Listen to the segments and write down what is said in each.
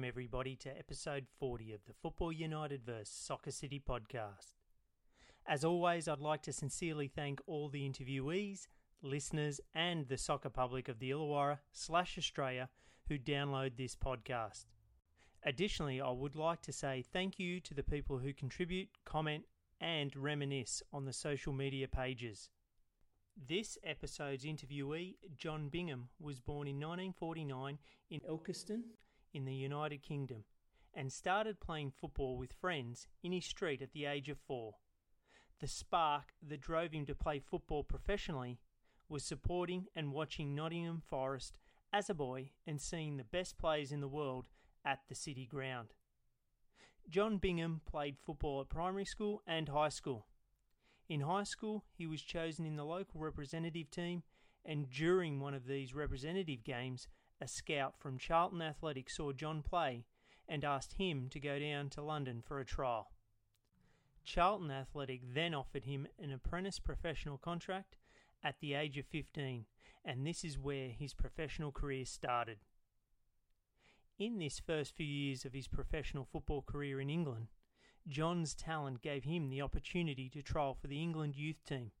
welcome everybody to episode 40 of the Football United vs Soccer City podcast. As always, I'd like to sincerely thank all the interviewees, listeners, and the soccer public of the Illawarra slash Australia who download this podcast. Additionally, I would like to say thank you to the people who contribute, comment, and reminisce on the social media pages. This episode's interviewee, John Bingham, was born in 1949 in Ilkeston in the United Kingdom and started playing football with friends in his street at the age of four. The spark that drove him to play football professionally was supporting and watching Nottingham Forest as a boy and seeing the best players in the world at the city ground. John Bingham played football at primary school and high school. In high school, he was chosen in the local representative team, and during one of these representative games, a scout from Charlton Athletic saw John play and asked him to go down to London for a trial. Charlton Athletic then offered him an apprentice professional contract at the age of 15, and this is where his professional career started. In this first few years of his professional football career in England, John's talent gave him the opportunity to trial for the England youth team,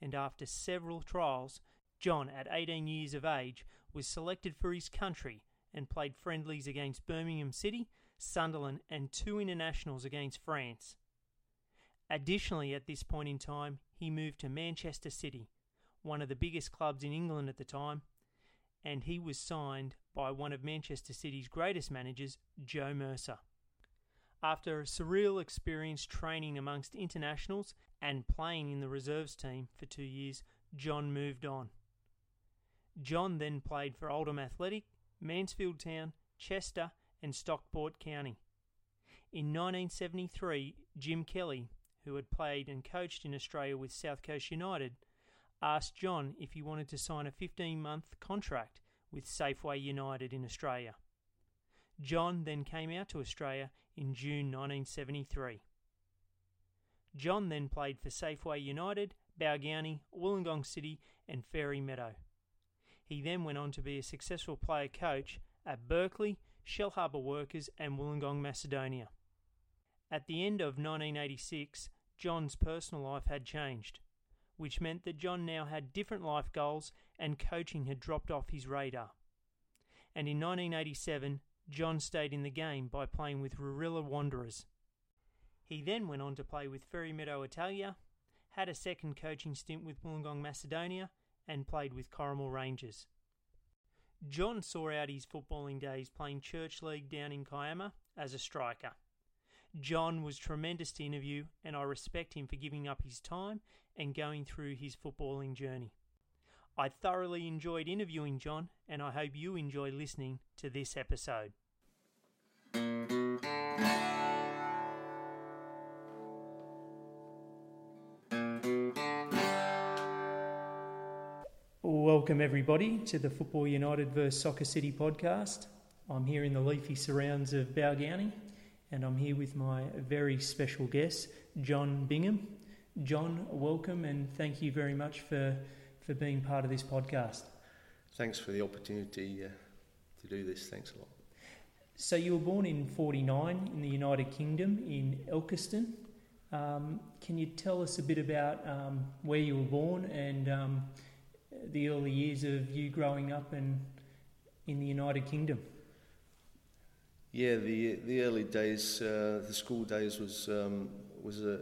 and after several trials, John, at 18 years of age, was selected for his country and played friendlies against Birmingham City, Sunderland, and two internationals against France. Additionally, at this point in time, he moved to Manchester City, one of the biggest clubs in England at the time, and he was signed by one of Manchester City's greatest managers, Joe Mercer. After a surreal experience training amongst internationals and playing in the reserves team for two years, John moved on. John then played for Oldham Athletic, Mansfield Town, Chester, and Stockport County. In 1973, Jim Kelly, who had played and coached in Australia with South Coast United, asked John if he wanted to sign a 15 month contract with Safeway United in Australia. John then came out to Australia in June 1973. John then played for Safeway United, Balgownie, Wollongong City, and Fairy Meadow. He then went on to be a successful player coach at Berkeley, Shellharbour Workers, and Wollongong Macedonia. At the end of 1986, John's personal life had changed, which meant that John now had different life goals and coaching had dropped off his radar. And in 1987, John stayed in the game by playing with Rorilla Wanderers. He then went on to play with Fairy Meadow Italia, had a second coaching stint with Wollongong Macedonia, and played with Corrimal Rangers. John saw out his footballing days playing Church League down in Kiama as a striker. John was tremendous to interview, and I respect him for giving up his time and going through his footballing journey. I thoroughly enjoyed interviewing John, and I hope you enjoy listening to this episode. Welcome, everybody, to the Football United vs Soccer City podcast. I'm here in the leafy surrounds of Balgownie, and I'm here with my very special guest, John Bingham. John, welcome, and thank you very much for for being part of this podcast. Thanks for the opportunity uh, to do this. Thanks a lot. So, you were born in 49 in the United Kingdom in Ilkeston. Um, can you tell us a bit about um, where you were born and um, the early years of you growing up in, in the United Kingdom? Yeah, the the early days, uh, the school days was um, was a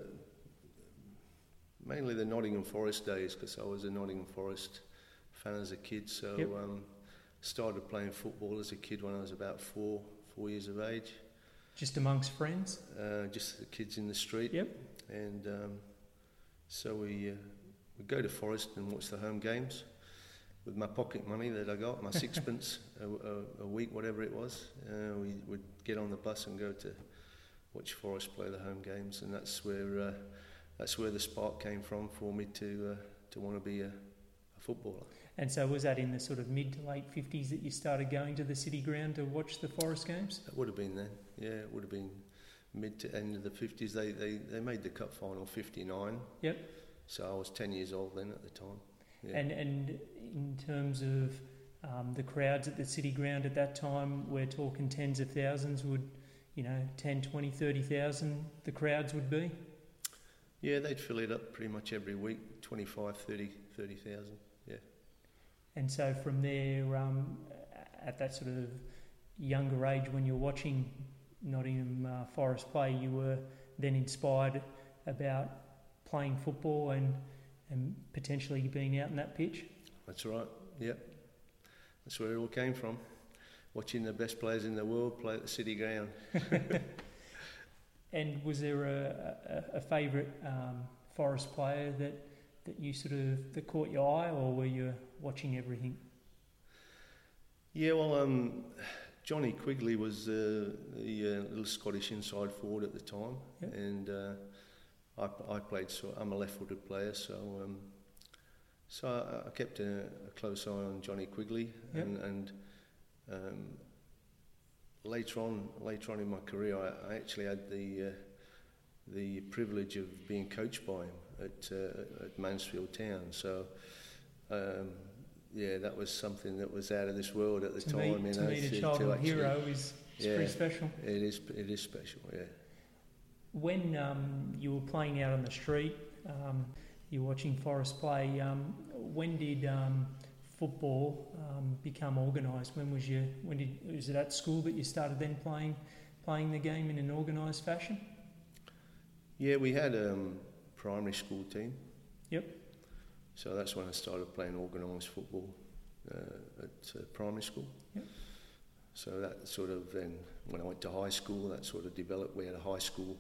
mainly the Nottingham Forest days because I was a Nottingham Forest fan as a kid. So yep. um, started playing football as a kid when I was about four four years of age. Just amongst friends? Uh, just the kids in the street. Yep. And um, so we uh, we go to Forest and watch the home games with my pocket money that I got, my sixpence a, a, a, week, whatever it was. Uh, we would get on the bus and go to watch Forest play the home games, and that's where uh, that's where the spark came from for me to uh, to want to be a, a, footballer. And so, was that in the sort of mid to late fifties that you started going to the city ground to watch the Forest games? It would have been then. Yeah, it would have been mid to end of the fifties. They, they they made the cup final fifty nine. Yep. So I was ten years old then at the time. Yeah. And and in terms of um, the crowds at the city ground at that time, we're talking tens of thousands, would, you know, 10, 20, 30,000 the crowds would be? Yeah, they'd fill it up pretty much every week 25, 30, 30,000. Yeah. And so from there, um, at that sort of younger age, when you're watching Nottingham uh, Forest play, you were then inspired about playing football and, and potentially being out in that pitch? That's right, Yep. That's where it all came from. Watching the best players in the world play at the city ground. and was there a, a, a favourite um, Forest player that, that you sort of that caught your eye, or were you watching everything? Yeah, well, um, Johnny Quigley was uh, the uh, little Scottish inside forward at the time, yep. and uh, I, I, played. So I'm a left-footed player, so um, so I, I kept a, a, close eye on Johnny Quigley, yep. and, and um, later on, later on in my career, I, I actually had the uh, the privilege of being coached by him at uh, at Mansfield Town. So. Um, yeah, that was something that was out of this world at the to time. Meet, you know, to meet a childhood hero is, is yeah, pretty special. It is. It is special. Yeah. When um, you were playing out on the street, um, you're watching Forest play. Um, when did um, football um, become organised? When was you? When did was it at school that you started then playing playing the game in an organised fashion? Yeah, we had a um, primary school team. Yep. So that's when I started playing organised football uh, at uh, primary school. Yep. So that sort of then, when I went to high school, that sort of developed. We had a high school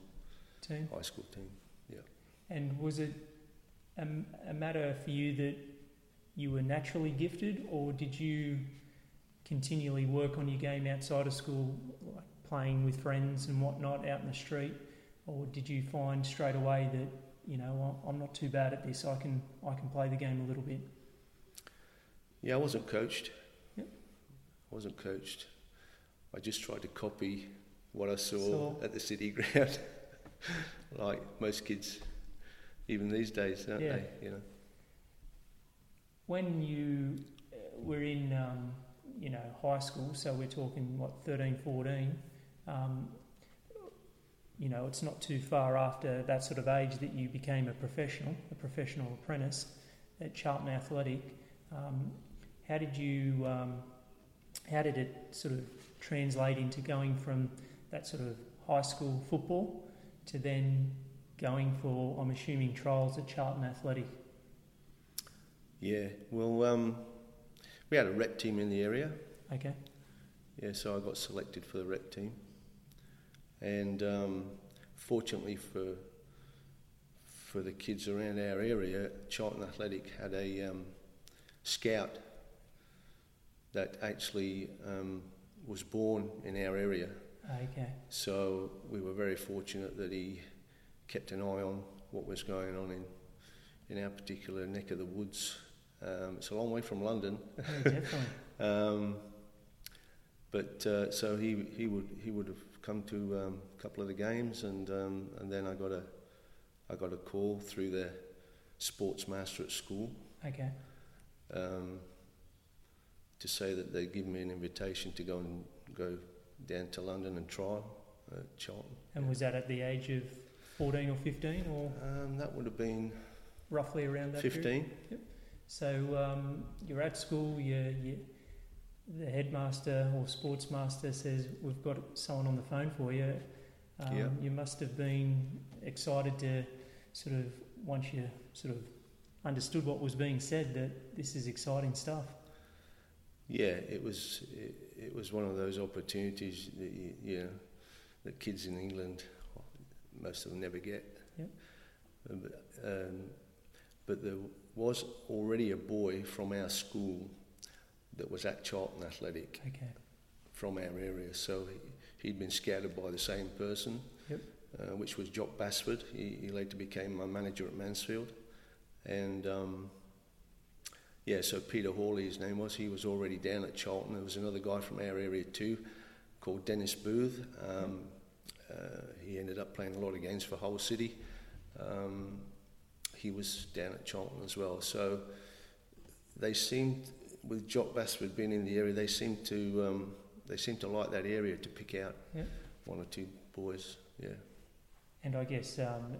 team. High school team, yeah. And was it a, a matter for you that you were naturally gifted, or did you continually work on your game outside of school, like playing with friends and whatnot out in the street, or did you find straight away that you know, I'm not too bad at this. I can I can play the game a little bit. Yeah, I wasn't coached. Yep. I wasn't coached. I just tried to copy what I saw so, at the city ground, like most kids, even these days, don't yeah. they? You know. When you uh, were in, um, you know, high school, so we're talking what 13, 14. Um, you know, it's not too far after that sort of age that you became a professional, a professional apprentice at Charlton Athletic. Um, how did you, um, how did it sort of translate into going from that sort of high school football to then going for, I'm assuming, trials at Charlton Athletic? Yeah, well, um, we had a rep team in the area. Okay. Yeah, so I got selected for the rep team. And um, fortunately for for the kids around our area, Charlton Athletic had a um, scout that actually um, was born in our area. Okay. So we were very fortunate that he kept an eye on what was going on in in our particular neck of the woods. Um, it's a long way from London. Yeah, definitely. um, but uh, so he he would he would have come to um, a couple of the games, and um, and then I got a I got a call through the sports master at school. Okay. Um, to say that they'd given me an invitation to go and go down to London and try at Charlton. And was that at the age of 14 or 15 or? Um, that would have been roughly around that 15. Period? Yep. So um, you're at school, you, you the headmaster or sports master says, We've got someone on the phone for you, um, yeah. you must have been excited to sort of, once you sort of understood what was being said, that this is exciting stuff. Yeah, it was. It, it was one of those opportunities that you, you, know that kids in England, most of them never get. Yep. Um, but there was already a boy from our school that was at Charlton Athletic okay. from our area. So he, had been scouted by the same person, yep. uh, which was Jock Basford. He, he, later became my manager at Mansfield. And um, yeah, so Peter Hawley, his name was, he was already down at Charlton. There was another guy from our area too called Dennis Booth. Um, he ended up playing a lot of games for Hull City. Um, he was down at Charlton as well. So they seemed with Jock Basford being in the area, they seemed to um, they seem to like that area to pick out Yeah. one or two boys. Yeah, And I guess um,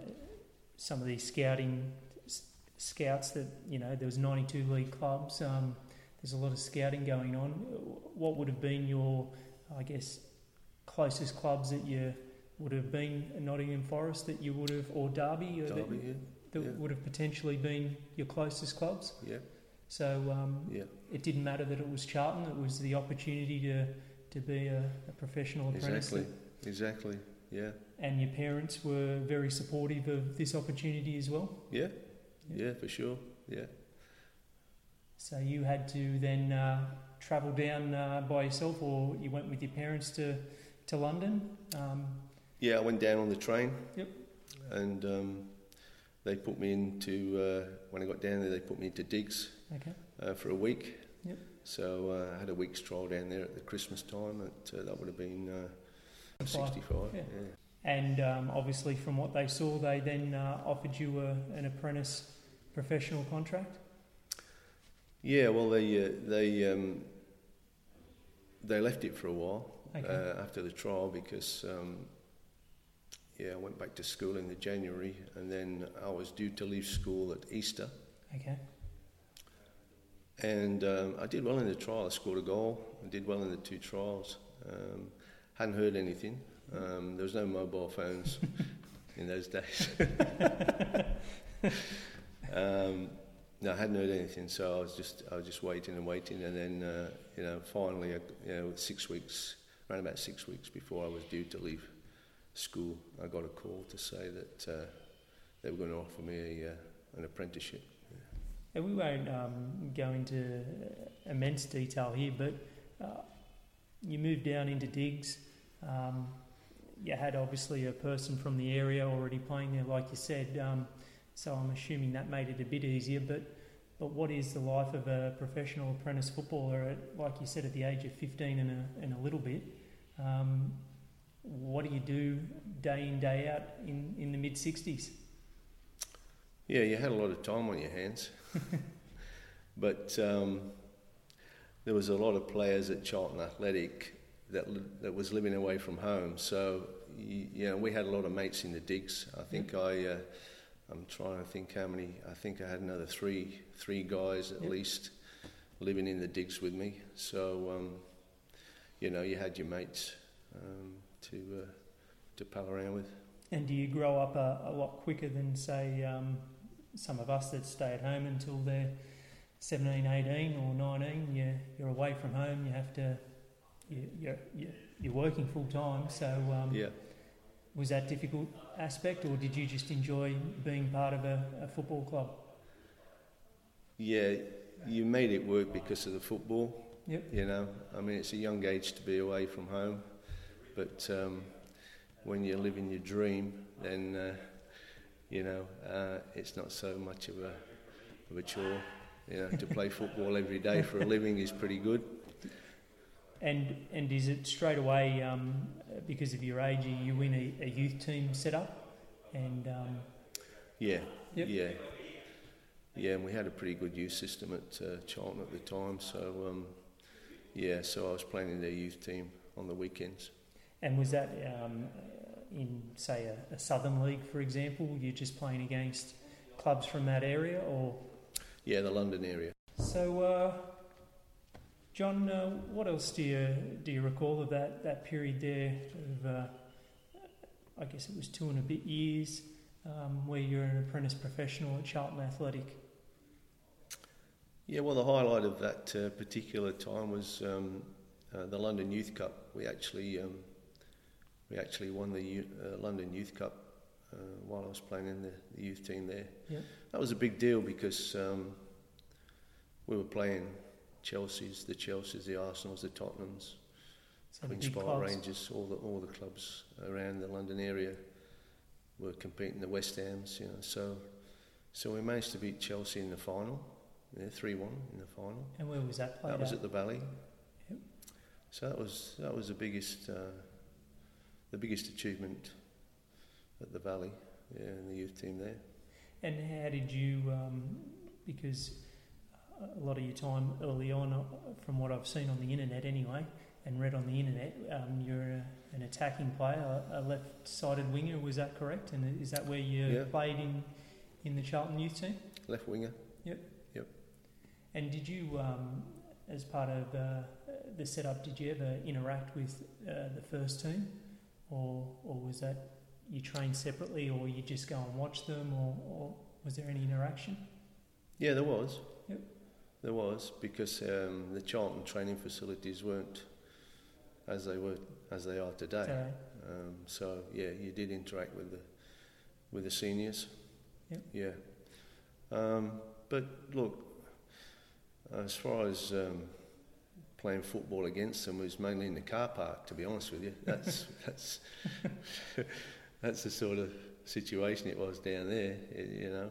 some of these scouting s- scouts that you know there was 92 league clubs. Um, there's a lot of scouting going on. What would have been your, I guess, closest clubs that you would have been Nottingham Forest that you would have, or Derby, or that, Yeah, that yeah. would have potentially been your closest clubs. yeah, So um, yeah. it didn't matter that it was Charlton. It was the opportunity to to be a, a professional apprentice. Exactly, exactly. Yeah, And your parents were very supportive of this opportunity as well. yeah, Yeah. yeah, for sure. Yeah, So you had to then uh, travel down uh, by yourself, or you went with your parents to to London. Um, yeah. I went down on the train. Yep. And um, they put me into uh, when I got down there. They put me into digs okay. uh, for a week. Yep. So uh, I had a week's trial down there at the Christmas time. At, uh, that would have been uh, 65. Yeah. yeah. And um, obviously, from what they saw, they then uh, offered you a, an apprentice professional contract. Yeah, well, they uh, they um, they left it for a while Okay. uh, after the trial because um, yeah, I went back to school in the January, and then I was due to leave school at Easter, okay. and um, I did well in the trial. I scored a goal. I did well in the two trials. Um, hadn't heard anything. Um, there was no mobile phones in those days. um, no, I hadn't heard anything, so I was just I was just waiting and waiting, and then uh, you know finally, uh, you know, six weeks, around about six weeks before I was due to leave school, I got a call to say that uh, they were going to offer me a, uh, an apprenticeship. And we won't um, go into immense detail here, but uh, you moved down into digs. Um, you had obviously a person from the area already playing there, like you said. Um, so I'm assuming that made it a bit easier. But but what is the life of a professional apprentice footballer at, like you said, at the age of 15 and a, and a little bit? Um, what do you do day in day out in, in the mid 60s? Yeah, you had a lot of time on your hands, but um, there was a lot of players at Charlton Athletic that li- that was living away from home. So you, you know, we had a lot of mates in the digs. I think I, uh, I'm trying to think how many. I think I had another three three guys at Yep. least living in the digs with me. So um, you know, you had your mates um, to uh, to pal around with. And do you grow up a, a lot quicker than, say, um, some of us that stay at home until they're 17, 18 or 19? You're, you're away from home, you have to, you, you're, you're, working full time. So um, Yeah. was that difficult aspect or did you just enjoy being part of a, a football club? Yeah, you made it work because of the football. Yep. You know, I mean, it's a young age to be away from home, but um, when you're living your dream, then uh, you know uh, it's not so much of a of a chore. You know, to play football every day for a living is pretty good. And, and is it straight away, um, because of your age, are you in a, a youth team set up? And um, Yeah, Yep. yeah, yeah. And we had a pretty good youth system at uh, Charlton at the time, so um, yeah. So I was playing in their youth team on the weekends. And was that um, in, say, a, a Southern League, for example? You're just playing against clubs from that area, or Yeah, the London area. so? Uh, John, uh, what else do you do you recall of that, that period there? Of, uh, I guess it was two and a bit years, um, where you're an apprentice professional at Charlton Athletic. Yeah, well, the highlight of that uh, particular time was um, uh, the London Youth Cup. We actually um, we actually won the U- uh, London Youth Cup uh, while I was playing in the, the youth team there. Yep. That was a big deal because um, we were playing Chelsea's, the Chelsea's, the Arsenals, the Tottenhams, So Queen's Park. Rangers, all the all the clubs around the London area were competing. The West Hams, you know. So so we managed to beat Chelsea in the final, yeah, three one in the final. And where was that played? That was at? at the Valley. Yep. So that was that was the biggest uh, the biggest achievement at the Valley, yeah, in the youth team there. And how did you? Um, because a lot of your time early on, uh, from what I've seen on the internet anyway, and read on the internet, um, you're a, an attacking player, a left-sided winger. Was that correct? And is that where you Yeah. played in in the Charlton youth team? Left winger. Yep. Yep. And did you, um, as part of uh, the setup, did you ever interact with uh, the first team, or or was that you trained separately, or you just go and watch them, or, or was there any interaction? Yeah, there was. Yep. There was because um, the Charlton training facilities weren't as they were as they are today. So, Um, so yeah, you did interact with the with the seniors. Yep. Yeah. Um, but look, as far as um, playing football against them was mainly in the car park. To be honest with you, that's that's that's the sort of situation it was down there. It, you know,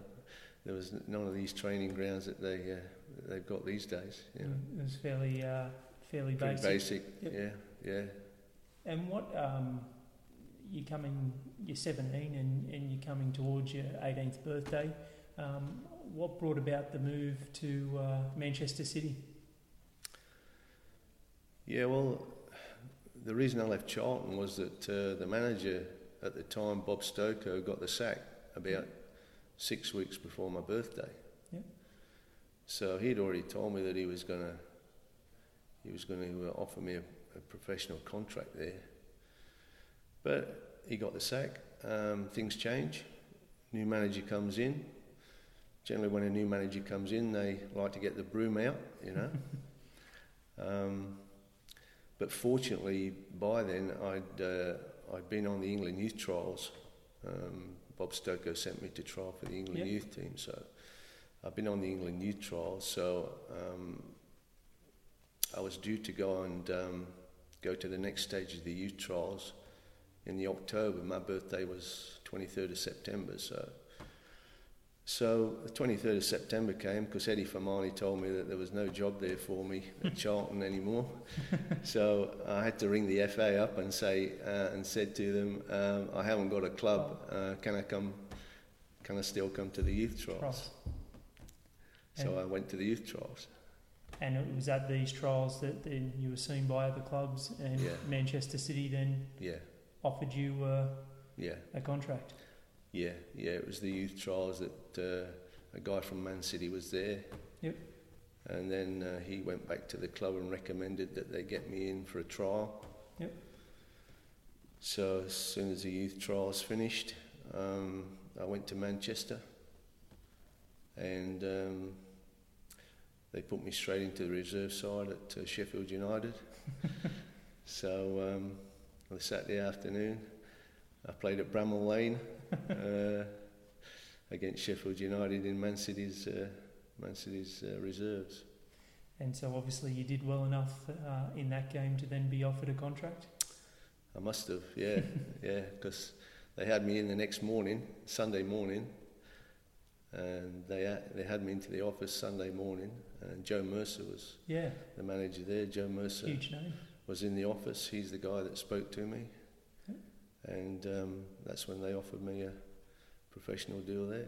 there was none of these training grounds that they uh, they've got these days. You know, it was fairly uh, fairly basic. basic. Yep. Yeah, yeah. And what um, you coming? You're 17, and, and you're coming towards your 18th birthday. Um, what brought about the move to uh, Manchester City? Yeah, well, the reason I left Charlton was that uh, the manager at the time, Bob Stokoe, got the sack about six weeks before my birthday. Yeah. So he'd already told me that he was going to he was going to offer me a, a professional contract there. But he got the sack. Um, things change. New manager comes in. Generally, when a new manager comes in, they like to get the broom out, you know. um, but fortunately, by then, I'd, uh, I'd been on the England youth trials. Um, Bob Stokoe sent me to trial for the England youth team, so I've been on the England youth trials. So um, I was due to go and um, go to the next stage of the youth trials in the October. My birthday was 23rd of September, so. So the 23rd of September came because Eddie Firmani told me that there was no job there for me at Charlton anymore. so I had to ring the FA up and say uh, and said to them, um, I haven't got a club. Uh, can I come? Can I still come to the youth trials? So And- I went to the youth trials. And it was at these trials that then you were seen by other clubs, and Yeah. Manchester City then Yeah, offered you uh, yeah, a contract. Yeah, yeah. It was the youth trials that uh, a guy from Man City was there. Yep. And then uh, he went back to the club and recommended that they get me in for a trial. Yep. So as soon as the youth trials finished, um, I went to Manchester, and um, they put me straight into the reserve side at uh, Sheffield United. so um, on the Saturday afternoon, I played at Bramall Lane uh, against Sheffield United in Man City's uh, Man City's uh, reserves. And so obviously you did well enough uh, in that game to then be offered a contract. I must have, yeah, yeah, because they had me in the next morning, Sunday morning, and they ha- they had me into the office Sunday morning, and Joe Mercer was Yeah, the manager there. Joe Mercer huge name. was in the office. He's the guy that spoke to me, and um, that's when they offered me a professional deal there.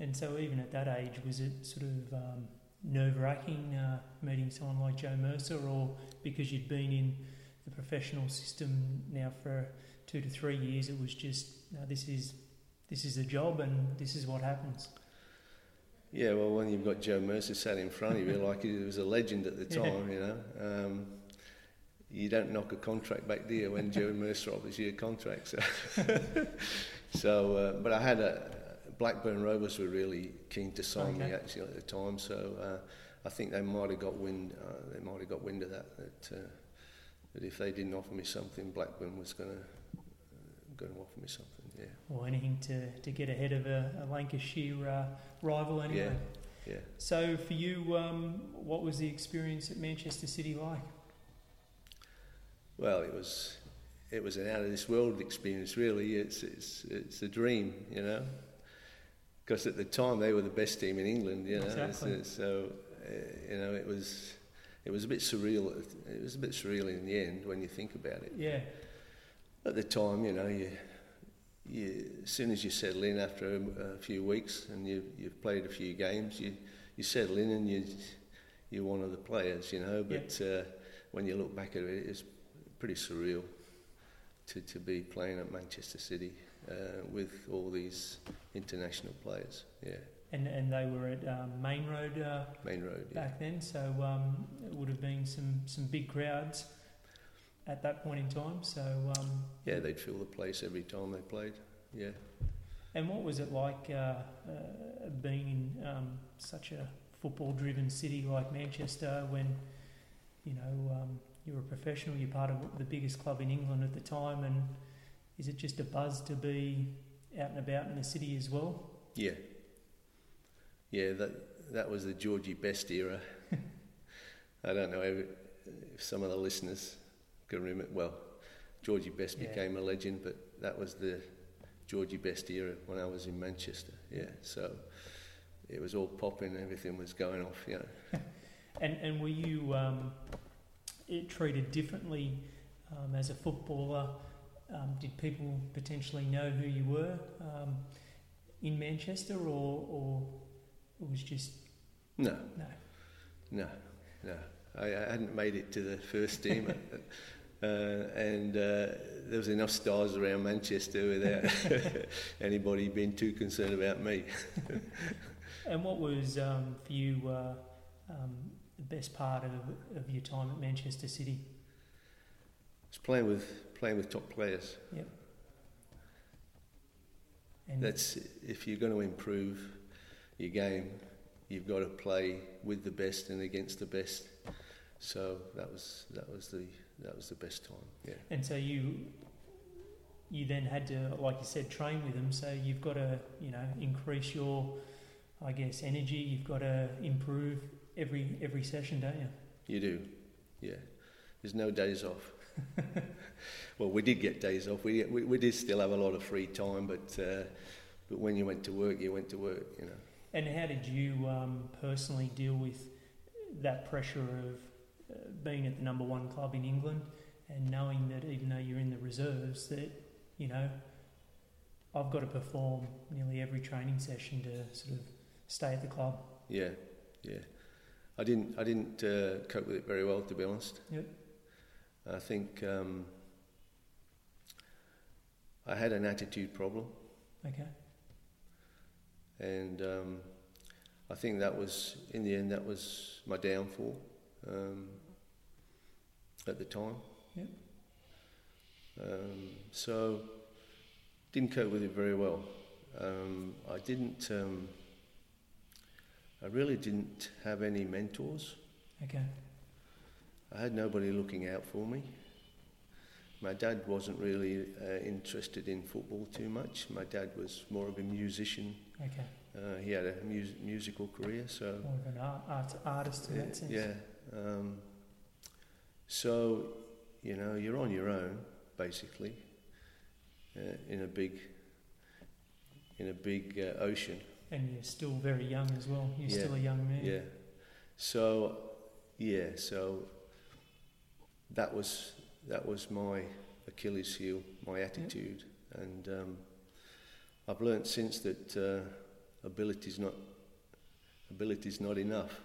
And so even at that age, was it sort of um, nerve-wracking uh, meeting someone like Joe Mercer, or because you'd been in the professional system now for two to three years, it was just no, this is this is a job and this is what happens. Yeah, well, when you've got Joe Mercer sat in front of you, like he was a legend at the Yeah. time, you know. Um, you don't knock a contract back, do you, when Joe Mercer offers you a contract? So, so uh, but I had a Blackburn Rovers were really keen to sign me actually at the time, so uh, I think they might have got wind. Uh, they might have got wind of that. That, uh, that if they didn't offer me something, Blackburn was going to uh, going to offer me something. Yeah, Or anything to, to get ahead of a, a Lancashire uh, rival anyway. yeah. So for you, um, what was the experience at Manchester City like? Well, it was it was an out of this world experience. Really, it's it's it's a dream, you know. Because at the time they were the best team in England, you know. Exactly. So, uh, you know, it was it was a bit surreal. It was a bit surreal in the end when you think about it. Yeah, At the time, you know, you. You, as soon as you settle in after a, a few weeks and you, you've played a few games, you, you settle in and you you're one of the players, you know. But uh, when you look back at it, it's pretty surreal to to be playing at Manchester City uh, with all these international players. Yeah. And and they were at um, Maine Road. Uh, Maine Road. Yeah. Back then, so um, it would have been some some big crowds at that point in time. So um, yeah, they'd fill the place every time they played. Yeah. And what was it like uh, uh, being in um, such a football-driven city like Manchester when, you know, um, you're a professional, you're part of the biggest club in England at the time, and is it just a buzz to be out and about in the city as well? Yeah. Yeah, that that was the Georgie Best era. I don't know if, if some of the listeners can remember. Well, Georgie Best yeah. became a legend, but that was the Georgie Best era when I was in Manchester. Yeah, so it was all popping, everything was going off. You know. and and were you um, treated differently um, as a footballer? Um, did people potentially know who you were um, in Manchester, or or it was just no, no, no, no. I, I hadn't made it to the first team. Uh, and uh, there was enough stars around Manchester without anybody being too concerned about me. and what was um, for you uh, um, the best part of, of your time at Manchester City? It's playing with playing with top players. Yep. And That's if you're going to improve your game, you've got to play with the best and against the best. So that was that was the that was the best time. Yeah. And so you you then had to, like you said, train with them. So you've got to you know increase your, I guess, energy. You've got to improve every every session, don't you? You do. Yeah. There's no days off. well, we did get days off. We, we, we did still have a lot of free time, but uh, but when you went to work, you went to work. You know. And how did you um, personally deal with that pressure of uh, being at the number one club in England and knowing that even though you're in the reserves, that you know I've got to perform nearly every training session to sort of stay at the club. Yeah, yeah. I didn't I didn't uh, cope with it very well, to be honest. Yep. I think um, I had an attitude problem. Okay. And um, I think that was, in the end, that was my downfall um, at the time. Yep. Um, so didn't cope with it very well. Um, I didn't. I really didn't have any mentors. Okay. I had nobody looking out for me. My dad wasn't really uh, interested in football too much. My dad was more of a musician. Okay. Uh, he had a mus- musical career, so more of an art, art artist in yeah, that sense. Yeah. Um, so, you know, you're on your own, basically, uh, in a big, in a big uh, ocean. And you're still very young as well. You're yeah, still a young man. Yeah. So, yeah. So that was that was my Achilles heel, my attitude, yeah. and um, I've learnt since that uh, ability's not ability's not enough.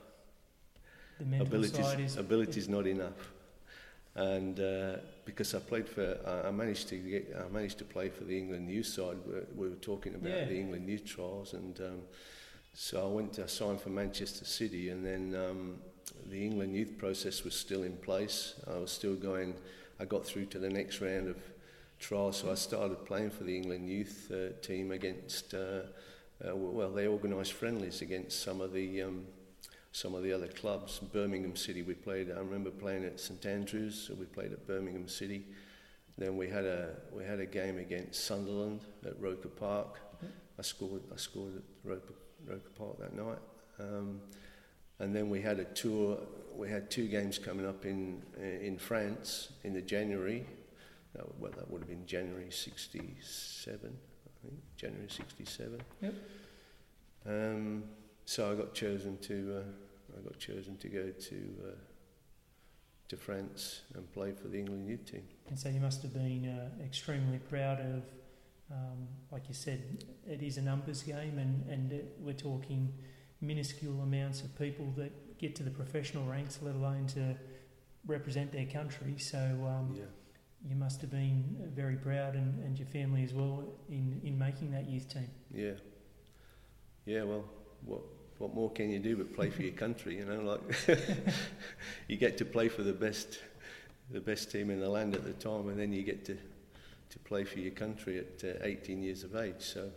The mental ability's, side is ability's not enough, and uh, because I played for, I managed to get, I managed to play for the England youth side. We, we were talking about yeah. the England youth trials, and um, so I went to I signed for Manchester City, and then um, the England youth process was still in place. I was still going. I got through to the next round of trials, so I started playing for the England youth uh, team against. Uh, uh, well, they organised friendlies against some of the um, some of the other clubs. Birmingham City, we played. I remember playing at St Andrews. So we played at Birmingham City. Then we had a we had a game against Sunderland at Roker Park. Yeah. I scored I scored at Roker, Roker Park that night. Um, and then we had a tour. We had two games coming up in in France in the January. That, well, that would have been January '67, I think. January '67. Yep. Um, so I got chosen to uh, I got chosen to go to uh, to France and play for the England youth team. And so you must have been uh, extremely proud of, um, like you said, it is a numbers game, and and it, we're talking minuscule amounts of people that get to the professional ranks, let alone to represent their country. So um, Yeah. you must have been very proud, and, and your family as well, in, in making that youth team. Yeah. Yeah, well, what what more can you do but play for your country, you know, like you get to play for the best the best team in the land at the time and then you get to to play for your country at uh, 18 years of age. So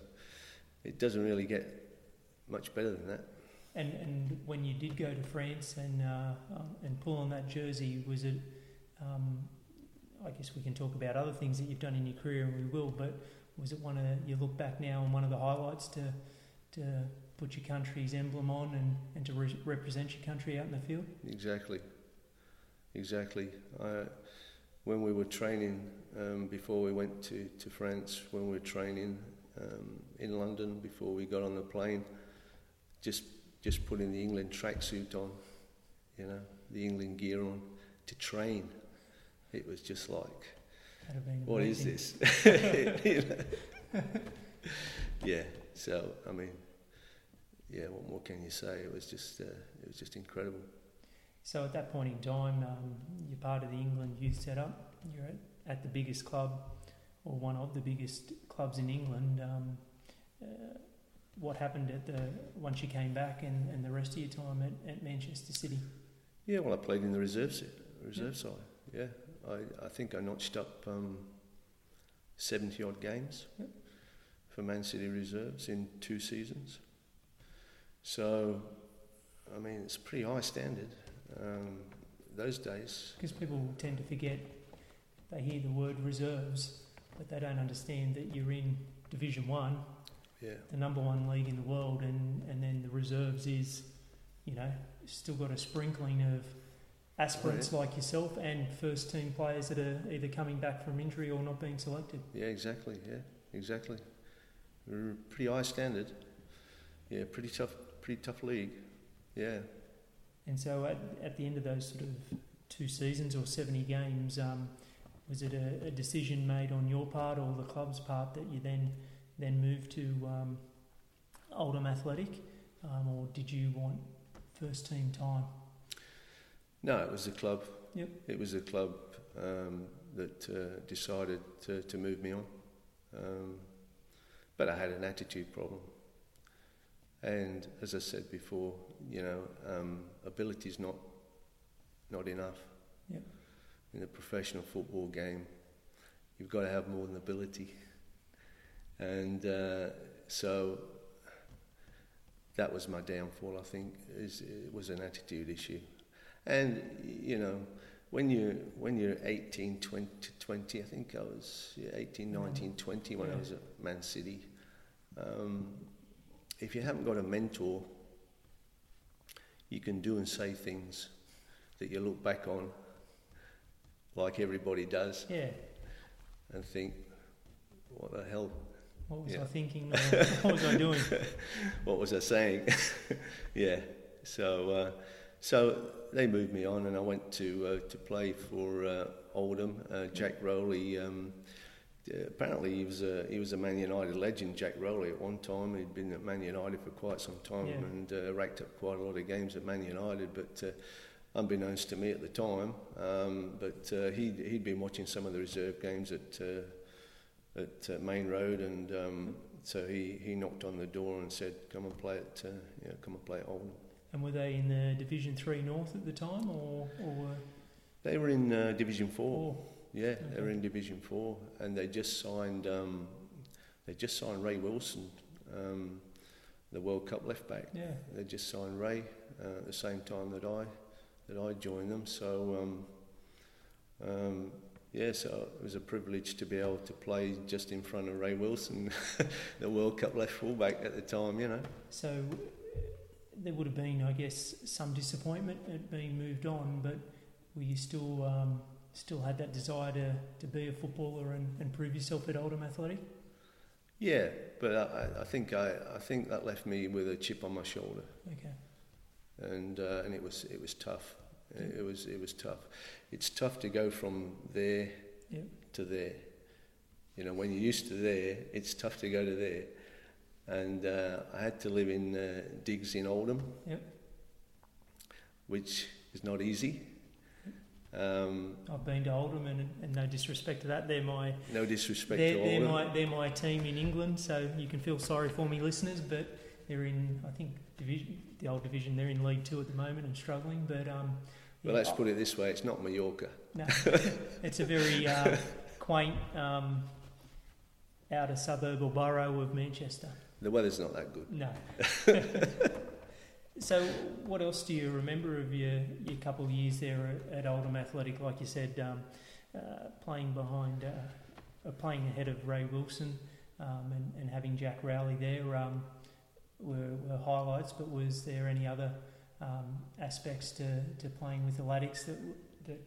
it doesn't really get much better than that. And and when you did go to France and uh, um, and pull on that jersey, was it? Um, I guess we can talk about other things that you've done in your career, and we will. But was it one of you look back now and one of the highlights to to put your country's emblem on and, and to re- represent your country out in the field? Exactly. Exactly. I, when we were training um, before we went to, to France, when we were training um, in London before we got on the plane, just just putting the England tracksuit on, you know, the England gear on to train. It was just like, what is this? Yeah. So I mean, yeah. What more can you say? It was just uh, it was just incredible. So at that point in time, um, you're part of the England youth setup. You're at, at the biggest club, or one of the biggest clubs in England. Um, uh, what happened at the once you came back and, and the rest of your time at, at Manchester City? Yeah, well, I played in the reserve set, reserve side. Yeah, I, I think I notched up um, seventy odd games Yep. for Man City reserves in two seasons. So, I mean, it's pretty high standard um, those days. Because people tend to forget they hear the word reserves, but they don't understand that you're in Division One, Yeah, the number one league in the world, and, and then the reserves is, you know, still got a sprinkling of aspirants like yourself and first team players that are either coming back from injury or not being selected. yeah, exactly. Yeah, exactly. Pretty high standard. Yeah, pretty tough, pretty tough league. Yeah. And so at, at the end of those sort of two seasons or 70 games, um, was it a, a decision made on your part or the club's part that you then then moved to um, Oldham Athletic, um, or did you want first team time? No, it was the club. Yep. It was the club um, that uh, decided to, to move me on. Um, but I had an attitude problem. And as I said before, you know, um, ability's not not enough. Yep. In a professional football game, you've got to have more than ability. And uh, so that was my downfall, I think, is, it was an attitude issue. And, you know, when you when you're 18, 20, 20 I think I was yeah, 18, 19, 20 when I was at Man City. Um, if you haven't got a mentor, you can do and say things that you look back on, like everybody does, Yeah. and think, "What the hell? What was Yeah. I thinking? What was I doing? What was I saying?" yeah. So, uh, so they moved me on, and I went to uh, to play for uh, Oldham. Uh, Jack Rowley. Um, apparently, he was a he was a Man United legend. Jack Rowley at one time. He'd been at Man United for quite some time Yeah. and uh, racked up quite a lot of games at Man United. But uh, unbeknownst to me at the time, um, but uh, he'd he'd been watching some of the reserve games at uh, at uh, Maine Road, and um, so he, he knocked on the door and said, "Come and play at uh, yeah, come and play at Oldham." And were they in the Division Three North at the time, or or were They were in uh, Division Four. Yeah, they're in Division Four, and they just signed. Um, they just signed Ray Wilson, um, the World Cup left back. yeah? They just signed Ray uh, at the same time that I that I joined them. So um, um, yeah, so it was a privilege to be able to play just in front of Ray Wilson, the World Cup left fullback at the time. You know. So there would have been, I guess, some disappointment at being moved on, but were you still um, still had that desire to, to be a footballer and, and prove yourself at Oldham Athletic? Yeah, but I, I think I, I think that left me with a chip on my shoulder. Okay. and uh, and it was it was tough. It, it was it was tough. It's tough to go from there Yep. to there. You know, when you're used to there, it's tough to go to there. and uh, I had to live in uh, digs in Oldham, Yep. which is not easy. Um, I've been to Oldham, and, and no disrespect to that, they're my no disrespect they're, to they're my they're my team in England, so you can feel sorry for me, listeners. But they're in I think division the old division. They're in League Two at the moment and struggling. But um, well, yeah, let's put it this way: it's not Mallorca. No, it's a very uh, quaint um, outer suburb or borough of Manchester. The weather's not that good. No. so, what else do you remember of your, your couple of years there at, Oldham Athletic? Like you said, um, uh, playing behind, uh, playing ahead of Ray Wilson um, and, and having Jack Rowley there um, were, were highlights, but was there any other um, aspects to, to playing with the Latics that, that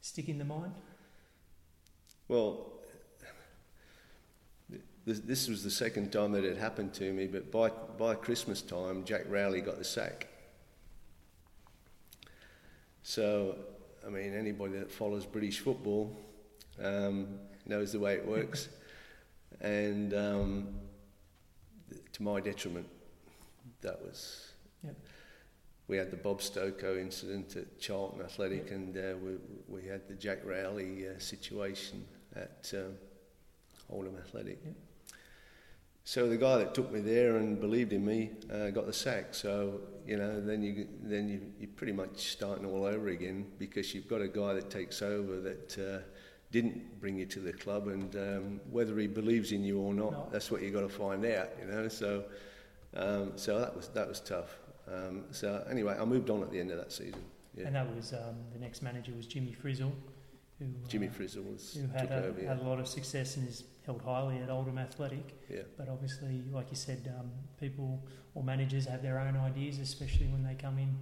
stick in the mind? Well, this, this was the second time that it happened to me, but by, by Christmas time, Jack Rowley got the sack. So, I mean, anybody that follows British football um, knows the way it works. and um, to my detriment, that was. Yep. We had the Bob Stokoe incident at Charlton Athletic, and uh, we, we had the Jack Rowley uh, situation at um, Oldham Athletic. Yep. So the guy that took me there and believed in me uh, got the sack. So you know, then you then you you're pretty much starting all over again because you've got a guy that takes over that uh, didn't bring you to the club, and um, whether he believes in you or not, No. that's what you've got to find out. You know, so um, so that was that was tough. Um, so anyway, I moved on at the end of that season. Yeah. And that was um, the next manager was Jimmy Frizzell, who uh, Jimmy Frizzell was who had a, over. Yeah. had a lot of success and is held highly at Oldham Athletic. yeah. But obviously, like you said, um, people or managers have their own ideas, especially when they come in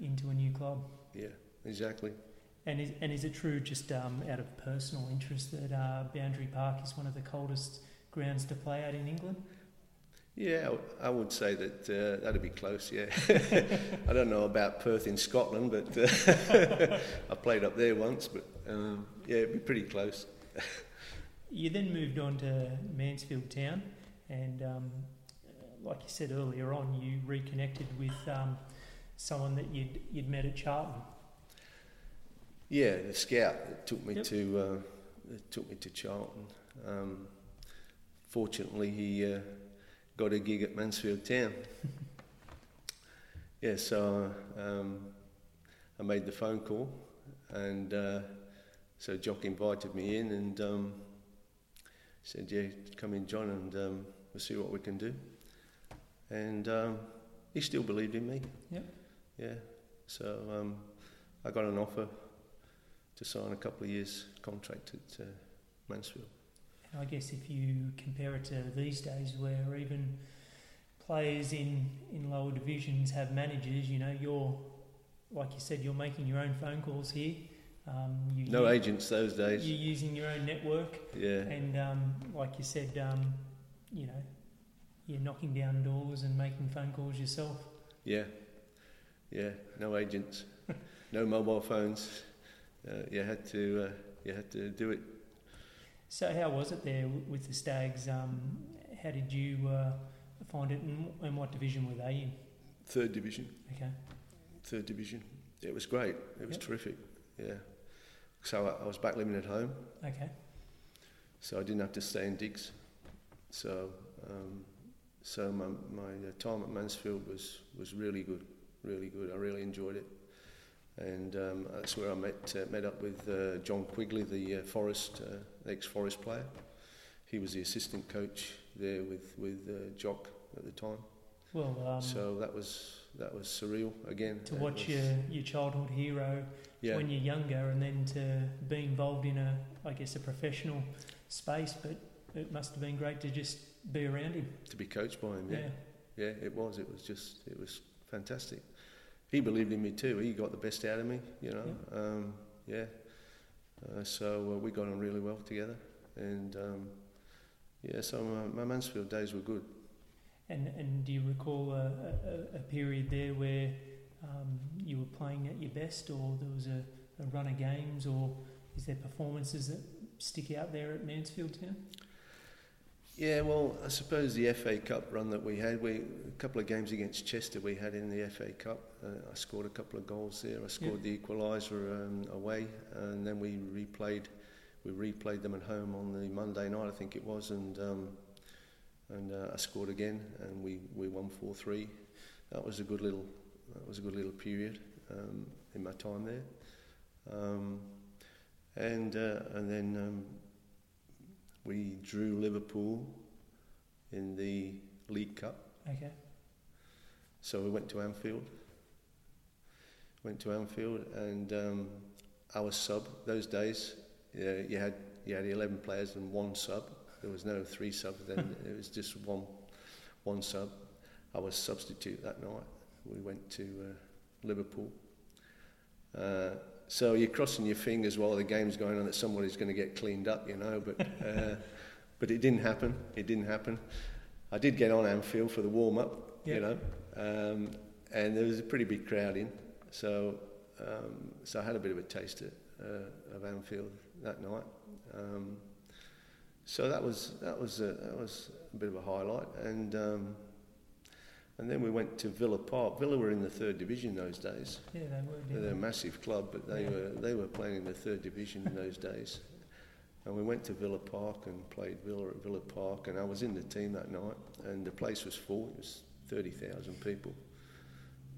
into a new club. Yeah, exactly. And is, and is it true, just um, out of personal interest, that uh, Boundary Park is one of the coldest grounds to play at in England? Yeah, I would say that uh, that'd be close. Yeah, I don't know about Perth in Scotland, but uh, I played up there once. But um, yeah, it'd be pretty close. You then moved on to Mansfield Town, and um, like you said earlier on, you reconnected with um, someone that you'd, you'd met at Charlton. Yeah, the scout that took me Yep. to uh, that took me to Charlton. Um, fortunately, he uh, got a gig at Mansfield Town. yeah, so um, I made the phone call, and uh, so Jock invited me in and um, said, "Yeah, come in, John, and um, we'll see what we can do." And um, he still believed in me. Yep. Yeah. So um, I got an offer to sign a couple of years contract at uh, Mansfield. I guess if you compare it to these days, where even players in, in lower divisions have managers, you know, you're like you said, you're making your own phone calls here. Um, you, No agents those days. You're using your own network, Yeah. and um, like you said, um, you know, you're knocking down doors and making phone calls yourself. Yeah. Yeah. No agents. no mobile phones. Uh, you had to. Uh, you had to do it. So how was it there with the Stags? Um, how did you uh, find it, and, and what division were they in? Third division. Okay. Third division. It was great. It was Yep. terrific. Yeah. So I, I was back living at home, Okay. so I didn't have to stay in digs. So, um, so my my uh, time at Mansfield was was really good, really good. I really enjoyed it, and um, that's where I met uh, met up with uh, John Quigley, the uh, Forest uh, ex-Forest player. He was the assistant coach there with with uh, Jock at the time. Well, um, so that was that was surreal again. to watch was- your, your childhood hero yeah. when you're younger and then to be involved in a, I guess, a professional space, but it must have been great to just be around him. to be coached by him. Yeah. Yeah. Yeah, it was. It was just, it was fantastic. He believed in me too. He got the best out of me, you know. Yeah. Um, yeah. Uh, so uh, we got on really well together, and um, yeah. So my, my Mansfield days were good. And, and do you recall a, a, a period there where um, you were playing at your best, or there was a, a run of games, or is there performances that stick out there at Mansfield Town? Yeah, well, I suppose the FA Cup run that we had, we a couple of games against Chester we had in the FA Cup. Uh, I scored a couple of goals there. I scored the equaliser um, away, and then we replayed. We replayed them at home on the Monday night, I think it was, and um, and uh, I scored again, and we, we won four three. That was a good little that was a good little period um, in my time there. Um, and uh, and then um, we drew Liverpool in the League Cup. Okay. So we went to Anfield. Went to Anfield, and um, our sub those days, yeah, you had you had 11 players and one sub. There was no three subs then. it was just one one sub. I was substitute that night. We went to uh, Liverpool. Uh, so you're crossing your fingers while the game's going on that somebody's going to get cleaned up, you know. But uh, but it didn't happen. It didn't happen. I did get on Anfield for the warm up, you know, um, and there was a pretty big crowd in. So um, so I had a bit of a taste of, uh, of Anfield that night. Um, so that was that was a, that was a bit of a highlight, and um, and then we went to Villa Park. Villa were in the third division those days. Yeah, they were. They're a massive club, but they Yeah. were they were playing in the third division in those days. And we went to Villa Park and played Villa at Villa Park, and I was in the team that night, and the place was full. It was thirty thousand people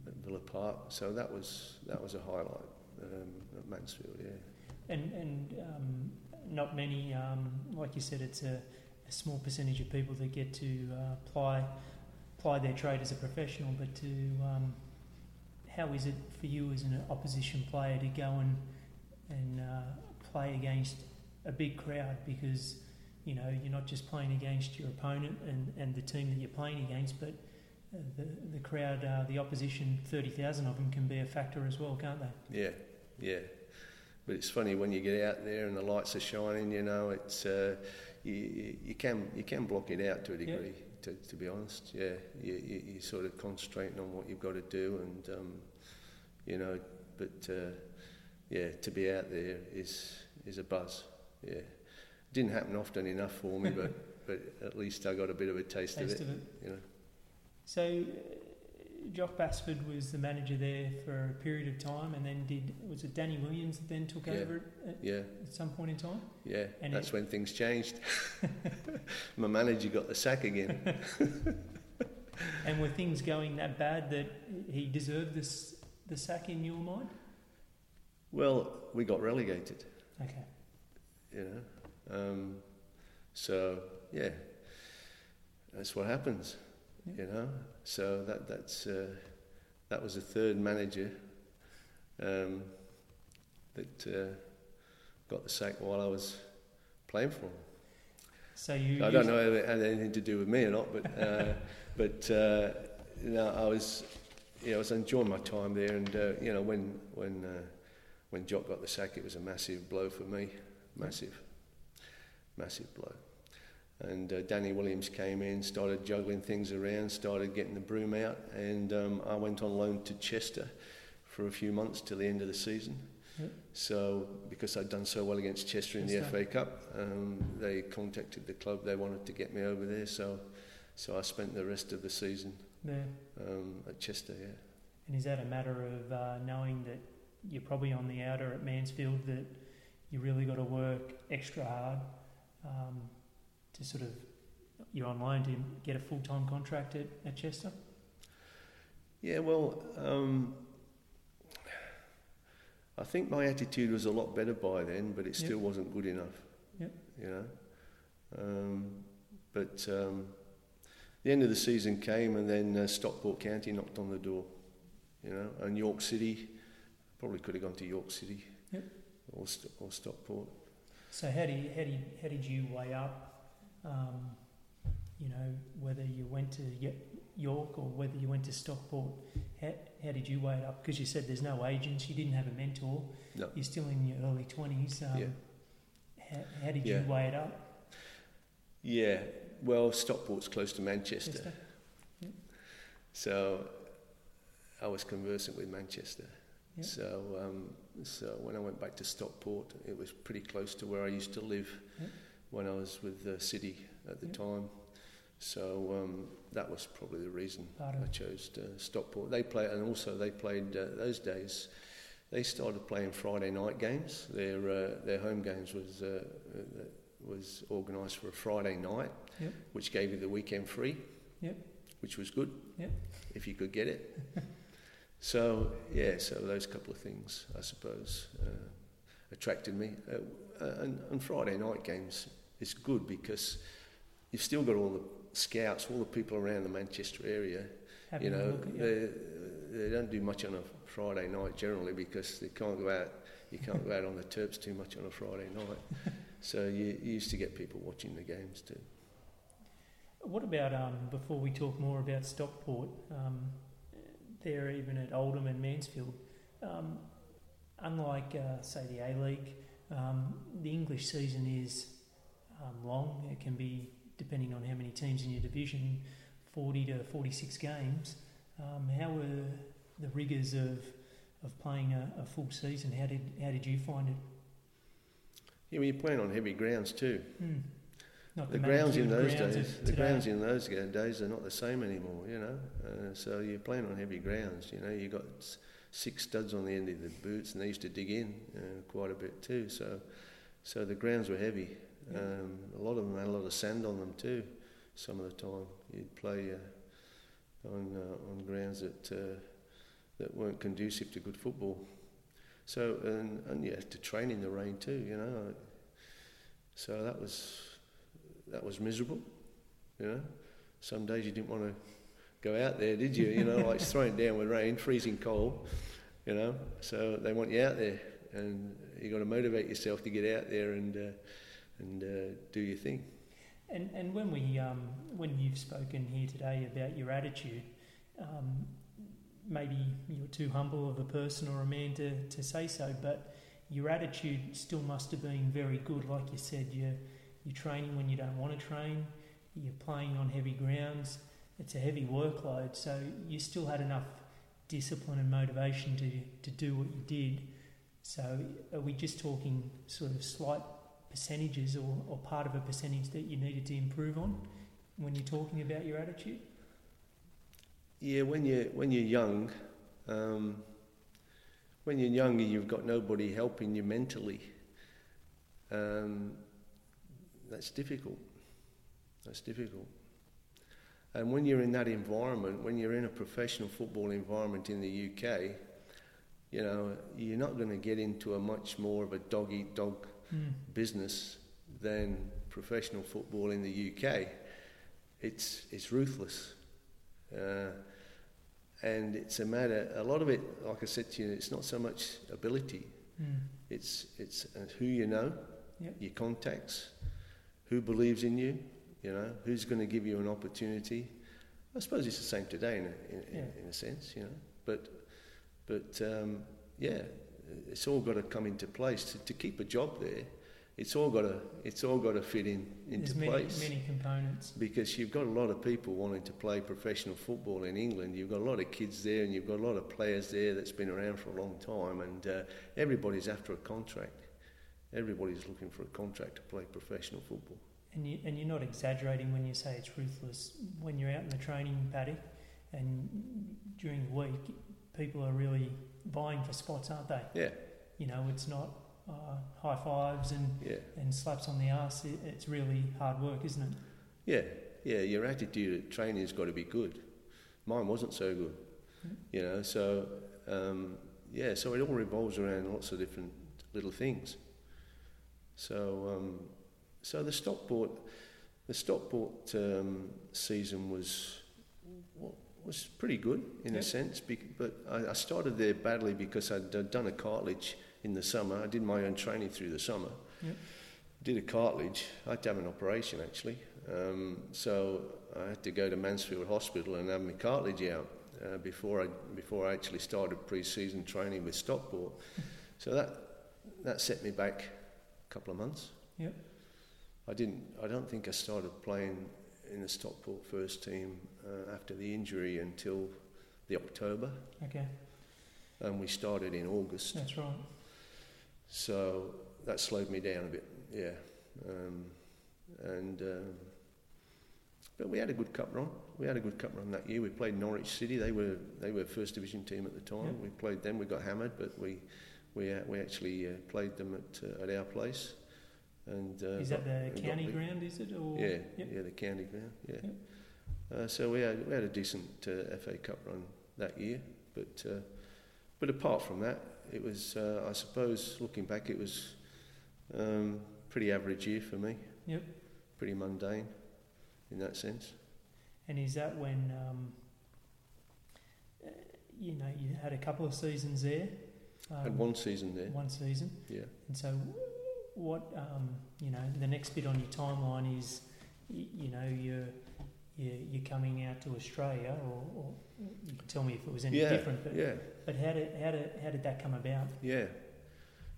at Villa Park, so that was that was a highlight um, at Mansfield. Yeah, And and um, not many, um, like you said, it's a, a small percentage of people that get to uh, their trade as a professional. But to um, how is it for you as an opposition player to go and and uh, play against a big crowd because you know you're not just playing against your opponent and, and the team that you're playing against, but uh, the the crowd, uh, the opposition, thirty thousand of them can be a factor as well, can't they? yeah, yeah. But it's funny when you get out there and the lights are shining. You know, it's uh, you, you, can you can block it out to a degree. To, to be honest, yeah, you, you, you sort of concentrating on what you've got to do, and um, you know, but uh, yeah, to be out there is is a buzz. Yeah, didn't happen often enough for me, but but at least I got a bit of a taste, Taste of it. of it. You know, So, Jock Basford was the manager there for a period of time, and then did was it Danny Williams that then took Yeah. over at, yeah, at some point in time? yeah. And that's it- when things changed. My manager got the sack again. And were things going that bad that he deserved this the sack in your mind? Well, we got relegated. Okay. you know. Um, so yeah, that's what happens, Yeah. you know. So that that's uh, that was a third manager um, that uh, got the sack while I was playing for him. So you. I don't know if it had anything to do with me or not, but uh, but uh, you know, I was you know, I was enjoying my time there, and uh, you know when when uh, when Jock got the sack, it was a massive blow for me, massive, massive blow. And uh, Danny Williams came in, started juggling things around, started getting the broom out, and um, I went on loan to Chester for a few months till the end of the season. Yep. So, because I'd done so well against Chester in the FA Cup, um, they contacted the club. They wanted to get me over there, so so I spent the rest of the season there. um, at Chester. Yeah. And is that a matter of uh, knowing that you're probably on the outer at Mansfield that you really got to work extra hard um, to sort of you're on loan to get a full time contract at, at Chester? Yeah, well, um, I think my attitude was a lot better by then, but it Yep. still wasn't good enough. Yep. You know, um, but um, the end of the season came, and then uh, Stockport County knocked on the door. You know, and York City probably could have gone to York City. Yep. Or, St- or Stockport. So how do you, how, do you, how did you weigh up, um, you know, whether you went to York or whether you went to Stockport? How, how did you weigh it up? Because you said there's no agents, you didn't have a mentor, No. you're still in your early 20s. Um, Yeah. how, how did Yeah. you weigh it up? Yeah. Well, Stockport's close to Manchester. Chester? So I was conversant with Manchester. Yeah. So um, so when I went back to Stockport, it was pretty close to where I used to live. When I was with the City. at the Yep. time. So um, that was probably the reason Part of I chose Stockport. They play, and also they played uh, those days. They started playing Friday night games. Their uh, their home games was uh, uh, was organised for a Friday night, Yep. which gave you the weekend free. Yep. Which was good. If you could get it. so yeah, so those couple of things, I suppose, uh, attracted me. Uh, and, and Friday night games is good because you've still got all the scouts, all the people around the Manchester area having you know, look at you. they, they don't do much on a Friday night generally because they can't go out. You can't go out on the Terps too much on a Friday night. so you, you used to get people watching the games too. What about um, before we talk more about Stockport? Um, they're even at Oldham and Mansfield. Um, unlike, uh, say, the A League, um, the English season is um, long. It can be, depending on how many teams in your division, 40 to 46 games. Um, how were the rigours of of playing a, a full season? How did how did you find it? Yeah, well, you're playing on heavy grounds too. Hmm. Not The the grounds in those grounds days, the grounds in those days are not the same anymore. You know, uh, so you're playing on heavy grounds. You know, you got six studs on the end of the boots, and they used to dig in uh, quite a bit too. So, so the grounds were heavy. Yeah. Um, a lot of them had a lot of sand on them too. Some of the time, you'd play uh, on uh, on grounds that uh, that weren't conducive to good football. So and and you had to train in the rain too. You know, so that was that was miserable. You know, some days you didn't want to go out there, did you? You know, like it's throwing down with rain, freezing cold. You know, so they want you out there, and you got to motivate yourself to get out there and uh, and uh, do your thing. And and when we um, when you've spoken here today about your attitude, um, maybe you're too humble of a person or a man to, to say so, but your attitude still must have been very good. Like you said, you're you're training when you don't want to train. You're playing on heavy grounds. It's a heavy workload, so you still had enough discipline and motivation to to do what you did. So are we just talking sort of slight percentages or, or part of a percentage that you needed to improve on when you're talking about your attitude? Yeah, when you when you're young, um, when you're younger, you've got nobody helping you mentally. Um, that's difficult. That's difficult. And when you're in that environment, when you're in a professional football environment in the UK, you know, you're not going to get into a much more of a dog eat dog Mm. business than professional football in the UK. It's it's ruthless, uh, and it's a matter. A lot of it, like I said to you, it's not so much ability. Mm. It's it's uh, who you know, Yep. your contacts, who believes in you. You know, who's going to give you an opportunity. I suppose it's the same today in a, in, Yeah. in, in a sense. You know, but but um, yeah, it's all got to come into place to, to keep a job there. It's all got to it's all got to fit in into There's many, place many components. because you've got a lot of people wanting to play professional football in England. You've got a lot of kids there, and you've got a lot of players there that's been around for a long time, and uh, everybody's after a contract. Everybody's looking for a contract to play professional football. And, you, and you're not exaggerating when you say it's ruthless. When you're out in the training paddock and during the week, people are really vying for spots, aren't they? Yeah, You know, it's not uh, high fives and, yeah, and slaps on the arse. It, it's really hard work, isn't it? yeah, yeah. Your attitude at training has got to be good. Mine wasn't so good, Mm. you know. So um, yeah, so it all revolves around lots of different little things. So um, so the Stockport the Stockport um, season was wa- was pretty good in Yep. a sense, but I, I started there badly because I'd uh, done a cartilage in the summer. I did my own training through the summer. Yep. Did a cartilage. I had to have an operation actually, um, so I had to go to Mansfield Hospital and have my cartilage out uh, before I before I actually started pre-season training with Stockport. so that that set me back a couple of months. Yep. I didn't. I don't think I started playing in the Stockport first team uh, after the injury until the October, Okay, and we started in August. that's right. So that slowed me down a bit. Yeah, um, and um, but we had a good cup run. We had a good cup run that year. We played Norwich City. They were they were first division team at the time. Yep. We played them. We got hammered, but we we uh, we actually uh, played them at uh, at our place. And uh, is that the county ground? Is it or Yeah, Yep. yeah, the county ground. Yeah. Yep. Uh, so we had we had a decent uh, FA Cup run that year, but uh, but apart from that, it was uh, I suppose looking back, it was um, pretty average year for me. Yep. Pretty mundane, in that sense. And is that when um, you know you had a couple of seasons there? Um, Had one season there. One season. Yeah. And so, what um, you know, the next bit on your timeline is, you, you know, you're, you're you're coming out to Australia, or, or you can tell me if it was any yeah. different. But yeah. but how did how did how did that come about? Yeah.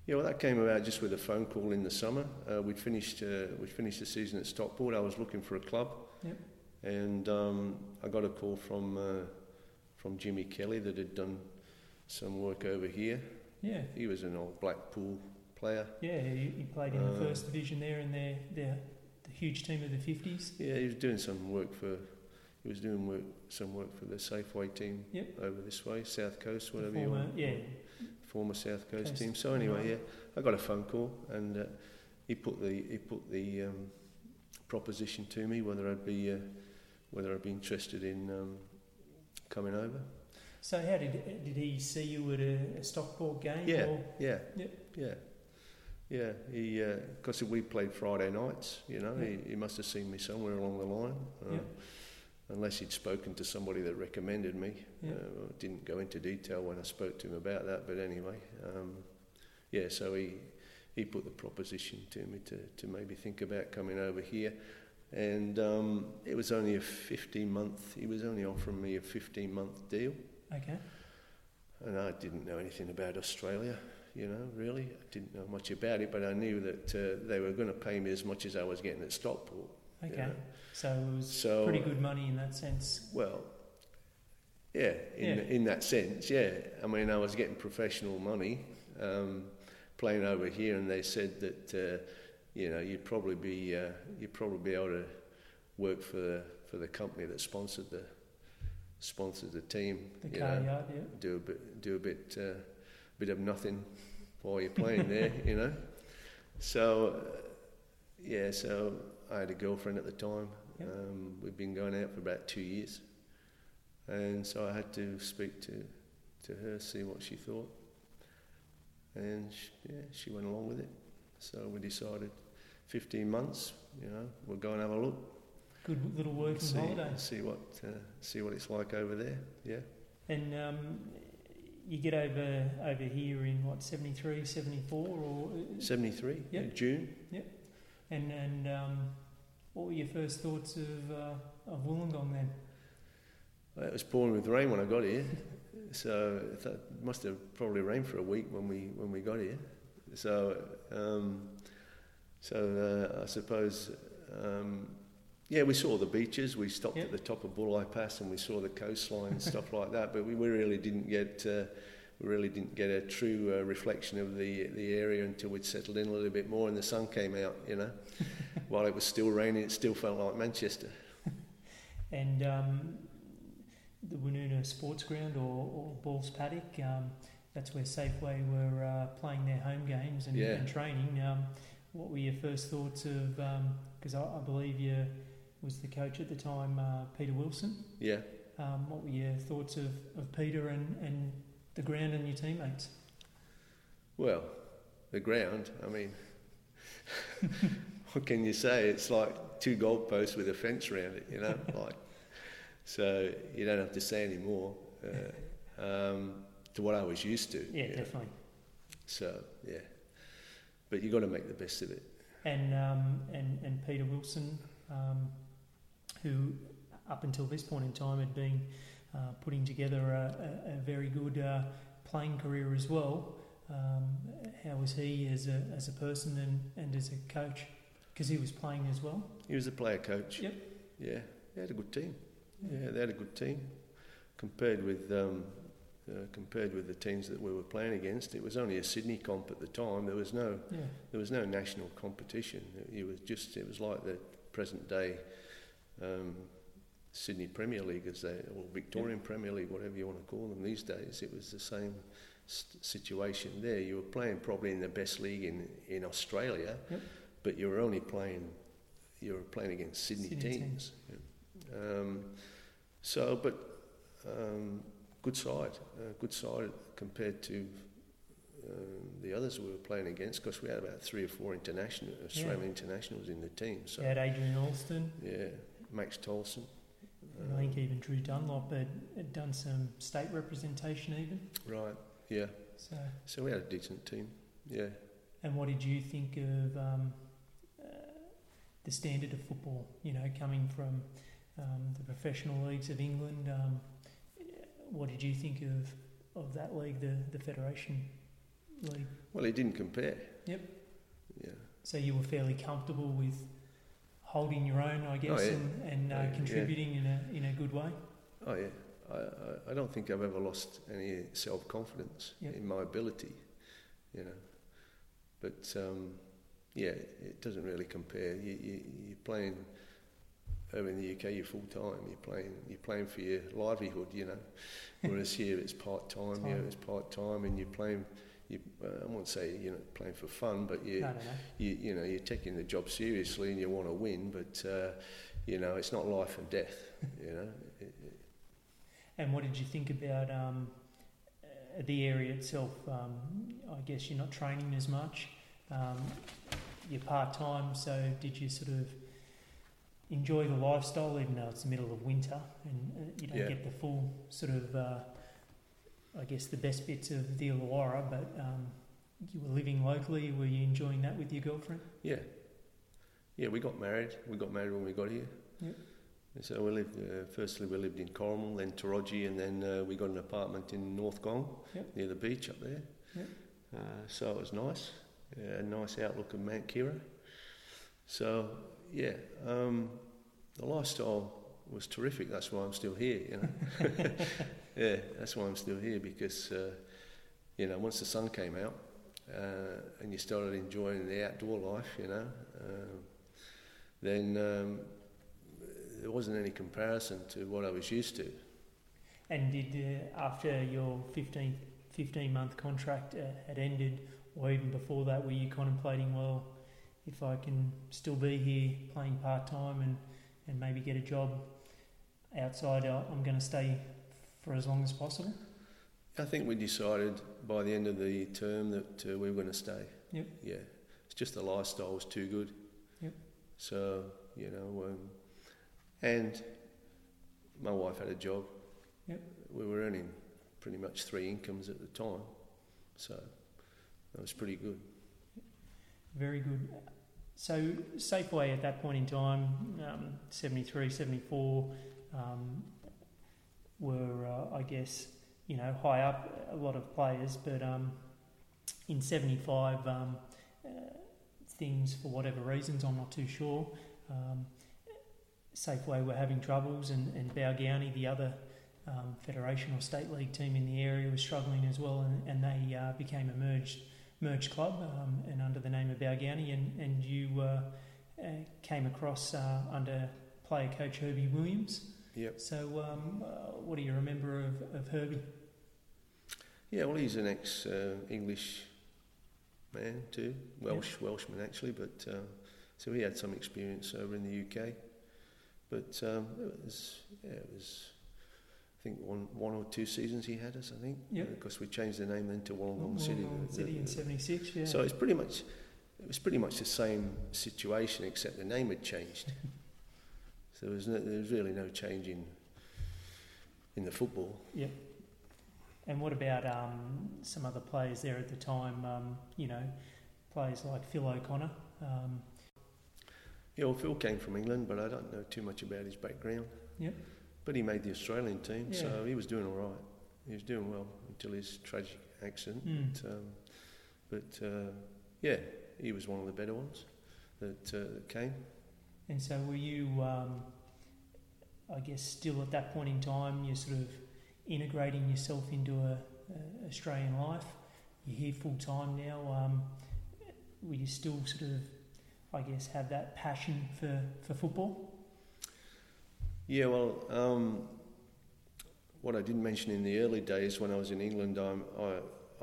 Yeah, well, that came about just with a phone call in the summer. Uh, we'd finished uh, we'd finished the season at Stockport. I was looking for a club, Yep. and um, I got a call from uh, from Jimmy Kelly that had done some work over here. Yeah, He was an old Blackpool player. yeah. he, you played in the Uh, first division there, and they're they're the huge team of the fifties. Yeah, he was doing some work for. He was doing work, some work for the Safeway team Yep. over this way, South Coast, whatever you want. yeah, former South Coast Coast, team. So anyway, right. yeah, I got a phone call and uh, he put the he put the um, proposition to me whether I'd be uh, whether I'd be interested in um, coming over. So how did did he see you at a, a Stockport game? Yeah. Or? Yeah, Yep. yeah, yeah. He because we played Friday nights, you know, Yep. he, he must have seen me somewhere along the line. Uh, Yep. Unless he'd spoken to somebody that recommended me. Yep. Uh, I didn't go into detail when I spoke to him about that, but anyway, um, yeah. So he he put the proposition to me to to maybe think about coming over here, and um, it was only a 15 month. He was only offering me a 15 month deal, Okay. and I didn't know anything about Australia. You know, really, I didn't know much about it, but I knew that uh, they were going to pay me as much as I was getting at Stockport. you Okay. know. So it was So pretty good money in that sense. Well, yeah, in Yeah. in that sense, yeah. I mean, I was getting professional money um, playing over here, and they said that uh, you know you'd probably be uh, you'd probably be able to work for the for the company that sponsored the sponsored the team. The you car know, yard, yeah. do a bit do a bit uh, bit of nothing while you're playing there, you know. So uh, yeah, so I had a girlfriend at the time. Yep. Um, we'd been going out for about two years, and so I had to speak to to her, see what she thought, and she, yeah, she went along with it. So we decided, 15 months, you know, we'll go and have a look, Good little working see, holiday. see what uh, see what it's like over there. Yeah. And um, you get over over here in what 73, 74 or 73 Yep. in June. and and um, what were your first thoughts of uh, of Wollongong then? Well, It was pouring with rain when I got here, so it must have probably rained for a week when we when we got here. So um, so uh, I suppose um, yeah, we saw the beaches. We stopped at the top of Bulli Pass and we saw the coastline and stuff like that. But we, we really didn't get uh, we really didn't get a true uh, reflection of the the area until we'd settled in a little bit more and the sun came out. You know, while it was still raining, it still felt like Manchester. And um, the Woonona Sports Ground or, or Balls Paddock, um, that's where Safeway were uh, playing their home games and, Yeah. and training. Um, what were your first thoughts of? Because I, I believe you was the coach at the time, uh, Peter Wilson. Yeah. Um, what were your thoughts of, of Peter and, and the ground and your teammates? Well, the ground, I mean, what can you say? It's like two goalposts with a fence around it, you know? like, so you don't have to say any more uh, um, to what I was used to. Yeah, you know. definitely. So, yeah. But you've got to make the best of it. And um, and and Peter Wilson, um, who up until this point in time had been uh, putting together a, a, a very good uh, playing career as well. Um, how was he as a as a person and, and as a coach? Because he was playing as well. He was a player coach. Yep. Yeah, they had a good team. Yeah, they had a good team. Compared with um, uh, compared with the teams that we were playing against, it was only a Sydney comp at the time. There was no Yeah. there was no national competition. It, it was just it was like the present day um, Sydney Premier League, as they or Victorian Premier League, whatever you want to call them these days. It was the same st- situation there. You were playing probably in the best league in in Australia, Yep. but you were only playing you were playing against Sydney, Sydney teams. Yeah. Um, so, but um, good side, uh, good side compared to um, the others we were playing against because we had about three or four international Australian internationals in the team. So You had Adrian Alston, yeah, Max Tolson. I think even Drew Dunlop had, had done some state representation even. Right, yeah. So, So we had a decent team. Yeah. and what did you think of um, uh, the standard of football? You know, coming from um, the professional leagues of England, um, what did you think of of that league, the the Federation League? Well, it didn't compare. Yep. Yeah. So you were fairly comfortable with holding your own, I guess, yeah. and, and uh, Oh, yeah. contributing in a in a good way. Oh yeah. I, I, don't think I've ever lost any self confidence Yep. in my ability. You know. But um, yeah, it doesn't really compare. You, you, you're playing over in the UK. You're full time. You're playing. You're playing for your livelihood. You know. Whereas here it's part time. Yeah, Time. it's part time, and you're playing. You, uh, I won't say you're playing for fun, but you, I don't know. you, you know, you're taking the job seriously and you want to win, but uh, you know, it's not life and death. You know, it, it, And what did you think about um, uh, the area itself? Um, I guess you're not training as much. Um, you're part time, so did you sort of enjoy the lifestyle, even though it's the middle of winter and uh, you don't Yeah. get the full sort of, uh, I guess, the best bits of the Illawarra, but um, you were living locally. Were you enjoying that with your girlfriend? yeah, yeah. We got married. We got married when we got here. Yep. So we lived. Uh, firstly, we lived in Corrimal, then Towradgi, and then uh, we got an apartment in North Gong, Yep. near the beach up there. Yep. Uh, so it was nice. A nice outlook of Mount Keira. So yeah, um, the lifestyle was terrific. That's why I'm still here. You know. yeah, that's why I'm still here because uh, you know once the sun came out uh, and you started enjoying the outdoor life, you know, um, then um, there wasn't any comparison to what I was used to. And did uh, after your 15, 15 month contract uh, had ended, or even before that, were you contemplating, well, if I can still be here playing part time and, and maybe get a job outside, I- I'm going to stay for as long as possible? I think we decided by the end of the term that uh, we were going to stay. Yep. Yeah, it's just the lifestyle was too good. Yep. So you know, um, and my wife had a job. Yep. We were earning pretty much three incomes at the time, so that was pretty good. Very good. So, Safeway at that point in time, um, 73, 74, um, were, uh, I guess, you know, high up, a lot of players, but um, in 75, um, uh, things, for whatever reasons, I'm not too sure, um, Safeway were having troubles, and, and Balgownie, the other um, Federation or State League team in the area, was struggling as well, and, and they uh, became a merged merged club um, and under the name of Balgownie, and, and you uh, uh, came across uh, under player coach Herbie Williams. Yep. So, um, uh, what do you remember of, of Herbie? Yeah, well, he's an ex uh, English man too, Welsh Welshman actually, but uh, so he had some experience over in the UK. But um, it was, yeah, it was. I think one, one or two seasons he had us. I think. Yep. Because we changed the name then to Wollongong City. Wollongong City the- in '76. Yeah. So it's pretty much, it was pretty much the same situation except the name had changed. so there was no, there was really no change in in the football. Yep. And what about um, some other players there at the time? Um, you know, players like Phil O'Connor. Um, Yeah, well, Phil came from England, but I don't know too much about his background. Yep. But he made the Australian team, so he was doing all right. He was doing well until his tragic accident. Mm. But, um, but uh, yeah, he was one of the better ones that, uh, that came. And so, were you? Um, I guess still at that point in time, you're sort of integrating yourself into a, a Australian life. You're here full time now. Um, will you still sort of, I guess, have that passion for, for football? Yeah, well, um, what I didn't mention in the early days when I was in England, I, I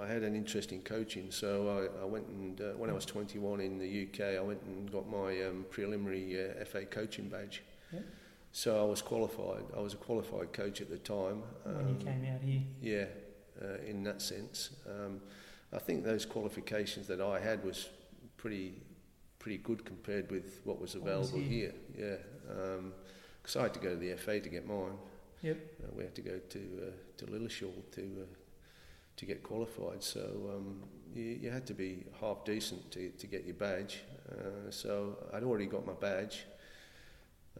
had an interest in coaching. So I, I went and, uh, when I was 21 in the UK, I went and got my um, preliminary uh, FA coaching badge. So I was qualified. I was a qualified coach at the time. when you Um, came out here. Yeah, uh, in that sense. Um, I think those qualifications that I had was pretty pretty good compared with what was What was available here. here. Yeah, because I had to go to the FA to get mine. Yep. Uh, we had to go to uh, to Lilleshall to uh, to get qualified. So um, you, you had to be half decent to to get your badge. Uh, so I'd already got my badge.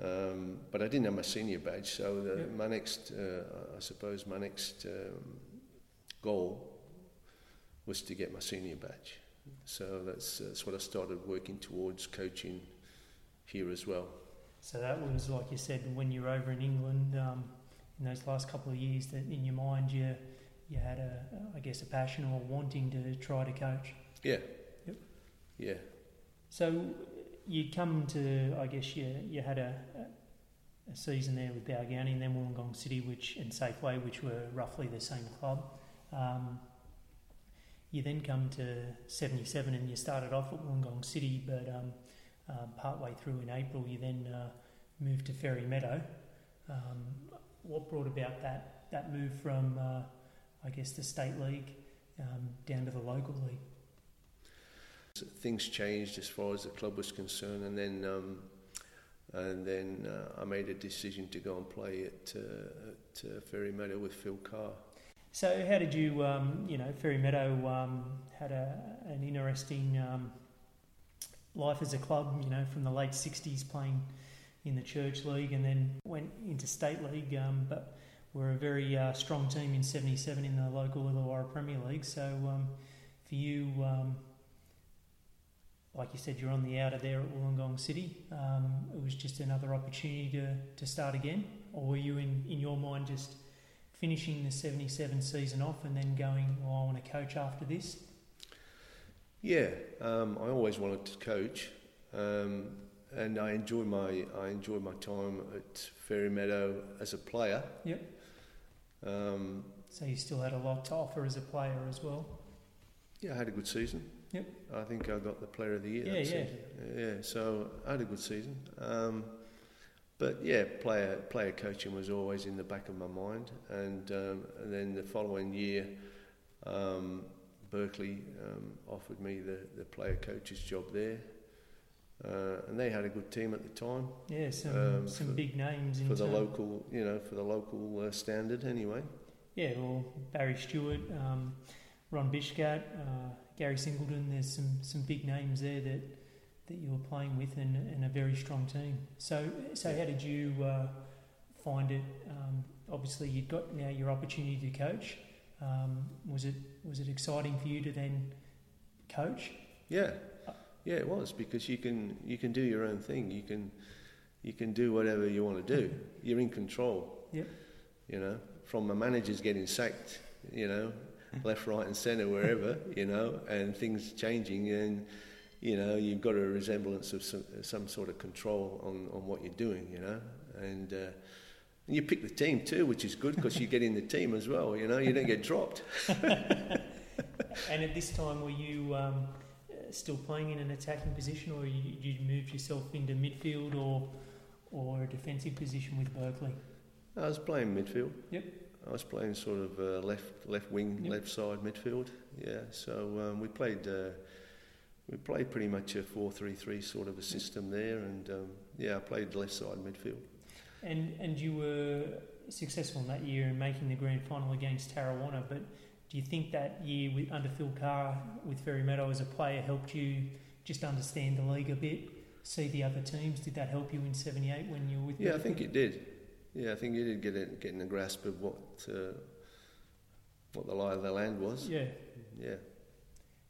Um, but I didn't have my senior badge, so the, my next, uh, I suppose, my next um, goal was to get my senior badge. So that's that's what I started working towards coaching here as well. So that was, like you said, when you were over in England, um, in those last couple of years, that in your mind you you had a, I guess, a passion or wanting to try to coach. Yeah. Yep. Yeah. So you come to, I guess, you you had a, a, season there with Balgownie and then Wollongong City, which and Safeway, which were roughly the same club. Um, you then come to 77 and you started off at Wollongong City, but um, uh, partway through in April, you then uh, moved to Fairy Meadow. Um, what brought about that, that move from, uh, I guess, the state league um, down to the local league? things changed as far as the club was concerned, and then um, and then uh, I made a decision to go and play at, uh, at uh, Fairy Meadow with Phil Carr. So, how did you, um, you know, Fairy Meadow um, had a, an interesting um, life as a club, you know, from the late 60s playing in the Church League and then went into State League, um, but were a very uh, strong team in 77 in the local Illawarra Premier League. So, um, for you, um, like you said, you're on the outer there at Wollongong City. Um, it was just another opportunity to, to start again, or were you in, in your mind just finishing the 77 season off and then going, well, I want to coach after this? Yeah, um, I always wanted to coach, um, and I enjoy my I enjoy my time at Fairy Meadow as a player. Yep. Um, So you still had a lot to offer as a player as well. yeah, I had a good season. Yep. I think I got the Player of the Year. Yeah, yeah. season. yeah. So I had a good season. Um, but yeah, player player coaching was always in the back of my mind, and um, and then the following year, um, Berkeley um, offered me the, the player coach's job there, uh, and they had a good team at the time Yeah, some Um, some for- big names in for the local, you know, for the local uh, standard anyway. Yeah, well, Barry Stewart, um, Ron Bishkat, uh, Gary Singleton. There's some, some big names there that, that you were playing with, and, and a very strong team. So so how did you uh, find it? Um, obviously, you'd got now your opportunity to coach. Um, was it was it exciting for you to then coach? Yeah, yeah, it was because you can you can do your own thing. You can you can do whatever you want to do. You're in control. Yep. You know, from the managers getting sacked, you know, left, right, and centre, wherever, you know, and things changing, and you know, you've got a resemblance of some, some sort of control on, on what you're doing, you know, and. Uh, you pick the team too, which is good because you get in the team as well. You know, you don't get dropped. And at this time, were you um, still playing in an attacking position, or you, you moved yourself into midfield or or a defensive position with Berkeley? I was playing midfield. Yep. I was playing sort of uh, left left wing, Yep. left side midfield. Yeah. So um, we played uh, we played pretty much a four three three sort of a system there, and um, yeah, I played left side midfield. And and you were successful in that year in making the grand final against Tarrawanna. But do you think that year with, under Phil Carr with Fairy Meadow as a player helped you just understand the league a bit, see the other teams? Did that help you in '78 when you were with? Yeah, I think it did. Yeah, I think you did get a, getting a grasp of what uh, what the lie of the land was. Yeah. Yeah.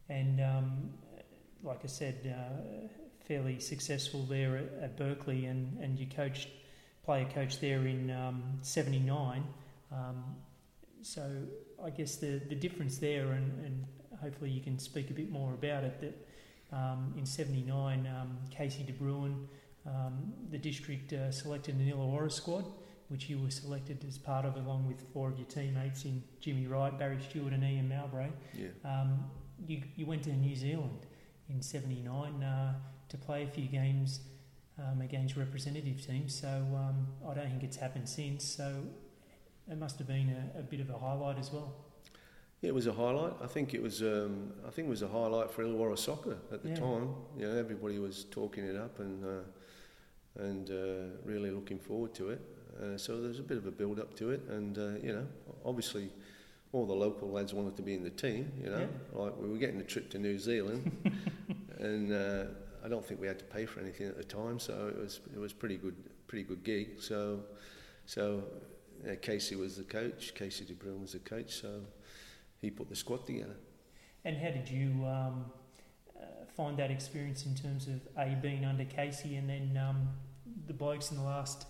And um, like I said, uh, fairly successful there at, at Berkeley, and, and you coached, player coach there in um, '79. Um, so I guess the, the difference there, and, and hopefully you can speak a bit more about it, that um, in '79, um, Casey De Bruin, um, the district uh, selected an Illawarra squad. which you were selected as part of, along with four of your teammates in Jimmy Wright, Barry Stewart, and Ian Mowbray. Yeah. Um, you, you went to New Zealand in '79 uh, to play a few games um, against representative teams. So um, I don't think it's happened since. So it must have been a, a bit of a highlight as well. Yeah, it was a highlight. I think it was. Um, I think it was a highlight for Illawarra soccer at the Yeah. time. You know, everybody was talking it up and uh, and uh, really looking forward to it. Uh, so there was a bit of a build up to it, and uh, you know, obviously, all the local lads wanted to be in the team. You know, like we were getting a trip to New Zealand, and uh, I don't think we had to pay for anything at the time, so it was it was pretty good, pretty good gig. So, so uh, Casey was the coach. Casey De Bruin was the coach. So he put the squad together. And how did you um, uh, find that experience in terms of A, being under Casey and then um, the blokes in the last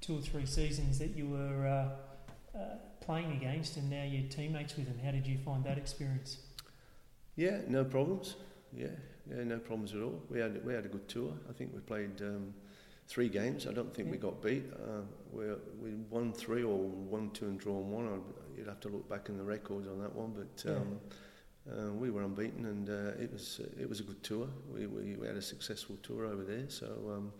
two or three seasons that you were uh, uh, playing against and now you're teammates with them? How did you find that experience? Yeah, no problems. Yeah, yeah, no problems at all. We had we had a good tour. I think we played um, three games. I don't think we got beat. Uh, we we won three or won two and drawn one. I'd, you'd have to look back in the records on that one, but. Um, uh, we were unbeaten, and uh, it was it was a good tour. We, we, we had a successful tour over there. So um,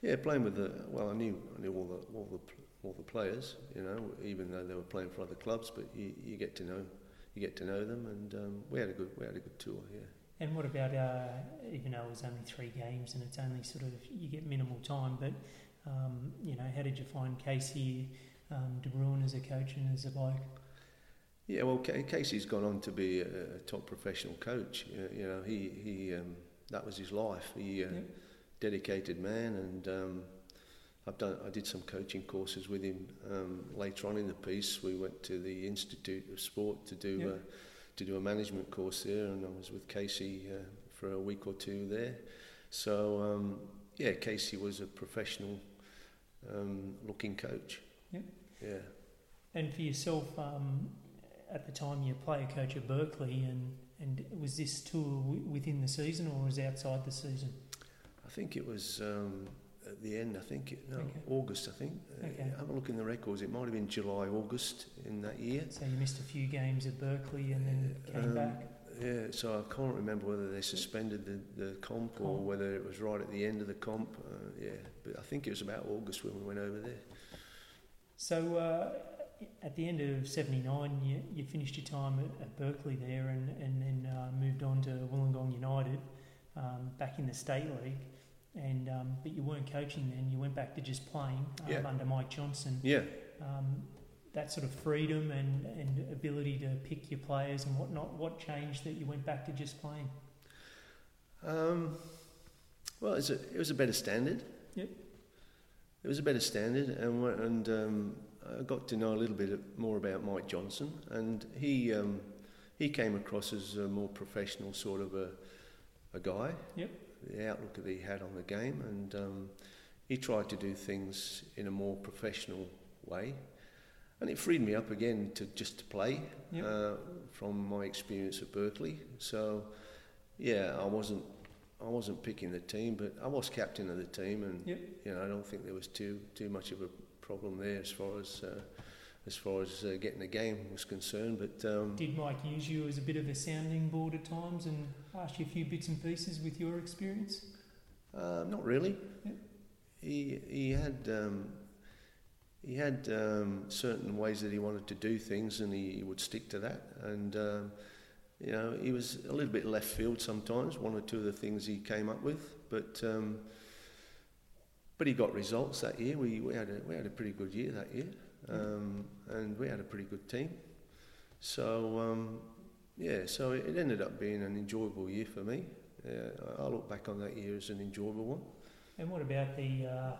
yeah, playing with the well, I knew I knew all the all the all the players, you know, even though they were playing for other clubs. But you, you get to know you get to know them, and um, we had a good we had a good tour. Yeah. And what about, uh, even though it was only three games and it's only sort of, you get minimal time, but, um, you know, how did you find Casey um, De Bruin as a coach and as a bloke? Yeah, well, Casey's gone on to be a, top professional coach. You, you know, he he um, that was his life. He uh, dedicated man, and um, I've done. I did some coaching courses with him um, later on in the piece. We went to the Institute of Sport to do Yeah. To do a management course there, and I was with Casey uh, for a week or two there. So um, yeah, Casey was a professional um, looking coach. Yeah. Yeah. And for yourself, um, at the time you player coach at Berkeley, and, and was this tour w- within the season or was it outside the season? I think it was um, at the end. I think no Okay. August. I think. Uh, Okay. have a look in the records. It might have been July, August in that year. So you missed a few games at Berkeley and then came Um, back. Yeah, so I can't remember whether they suspended the, the comp or whether it was right at the end of the comp. Uh, yeah, but I think it was about August when we went over there. So uh, at the end of '79, you, you finished your time at, at Berkeley there, and and then uh, moved on to Wollongong United, um, back in the state league. And um, but you weren't coaching then. You went back to just playing um, Yeah. under Mike Johnson. Yeah, Um, that sort of freedom and, and ability to pick your players and whatnot. What changed that you went back to just playing? Um, well, it's a, it was a better standard. Yep. It was a better standard, and and um, I got to know a little bit more about Mike Johnson, and he um, he came across as a more professional sort of a a guy. Yep. The outlook that he had on the game, and um, he tried to do things in a more professional way, and it freed me up again to just to play Yep. uh, from my experience at Berkeley. So, yeah, I wasn't I wasn't picking the team, but I was captain of the team, and Yep. you know I don't think there was too too much of a problem there as far as uh, as far as uh, getting the game was concerned. But um, Did Mike use you as a bit of a sounding board at times and you a few bits and pieces with your experience? Uh, not really. Yep. He he had um, he had um, certain ways that he wanted to do things, and he, he would stick to that. And um, you know, he was a little bit left field sometimes. One or two of the things he came up with, but um, but he got results that year. We we had a we had a pretty good year that year, um, and we had a pretty good team. So um, yeah, so it, ended up being an enjoyable year for me. I I look back on that year as an enjoyable one. And what about the uh,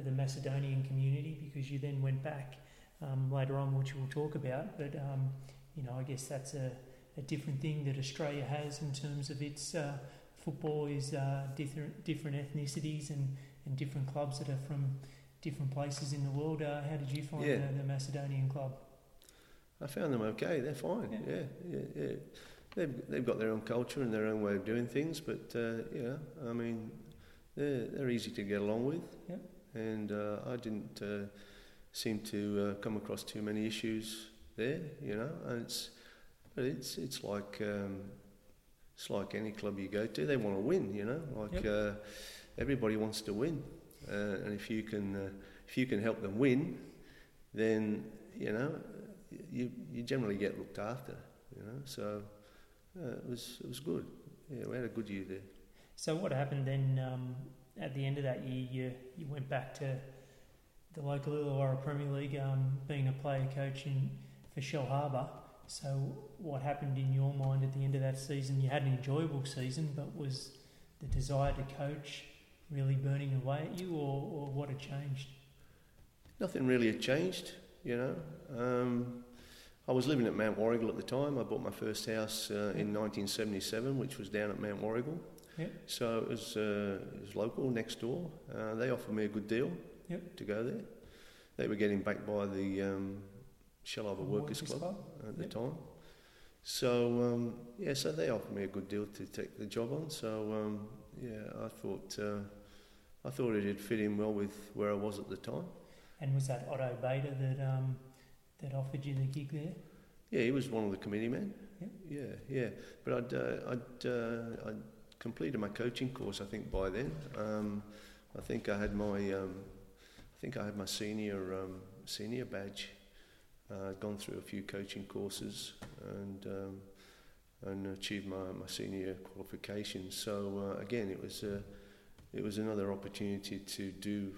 the Macedonian community? Because you then went back um, later on, which we'll talk about. But um, you know, I guess that's a, a different thing that Australia has in terms of its uh, football is uh, different different ethnicities and, and different clubs that are from different places in the world. Uh, how did you find Yeah. the, the Macedonian club? I found them okay. They're fine. Yeah. Yeah, yeah, yeah. They've they've got their own culture and their own way of doing things, but uh, yeah, I mean, they're they're easy to get along with. Yep. And uh, I didn't uh, seem to uh, come across too many issues there, you know, and it's but it's it's like um, it's like any club you go to, they want to win, you know, like Yep. uh, everybody wants to win, uh, and if you can uh, if you can help them win, then you know you you generally get looked after, you know. So uh, it was it was good. Yeah, we had a good year there. So what happened then? Um, at the end of that year, you you went back to the local Illawarra Premier League, um, being a player coach in for Shell Harbour. So what happened in your mind at the end of that season? You had an enjoyable season, but was the desire to coach really burning away at you, or, or what had changed? Nothing really had changed, you know. Um, I was living at Mount Warrigal at the time. I bought my first house uh, in 1977, which was down at Mount Warrigal. Yep. So it was, uh, it was local, next door. Uh, they offered me a good deal Yep. to go there. They were getting backed by the um, Shell Harbour Workers, Club, at the Yep. time. So um, yeah, so they offered me a good deal to take the job on. So um, yeah, I thought uh, I thought it'd fit in well with where I was at the time. And was that Otto Bader that um, that offered you the gig there? Yeah, he was one of the committee men. Yep. Yeah, yeah. But I'd, uh, I'd, uh, I'd completed my coaching course. I think by then. Um, I think I had my, um, I think I had my senior um, senior badge. Uh, I'd gone through a few coaching courses and um, and achieved my, my senior qualifications. So uh, again, it was uh, it was another opportunity to do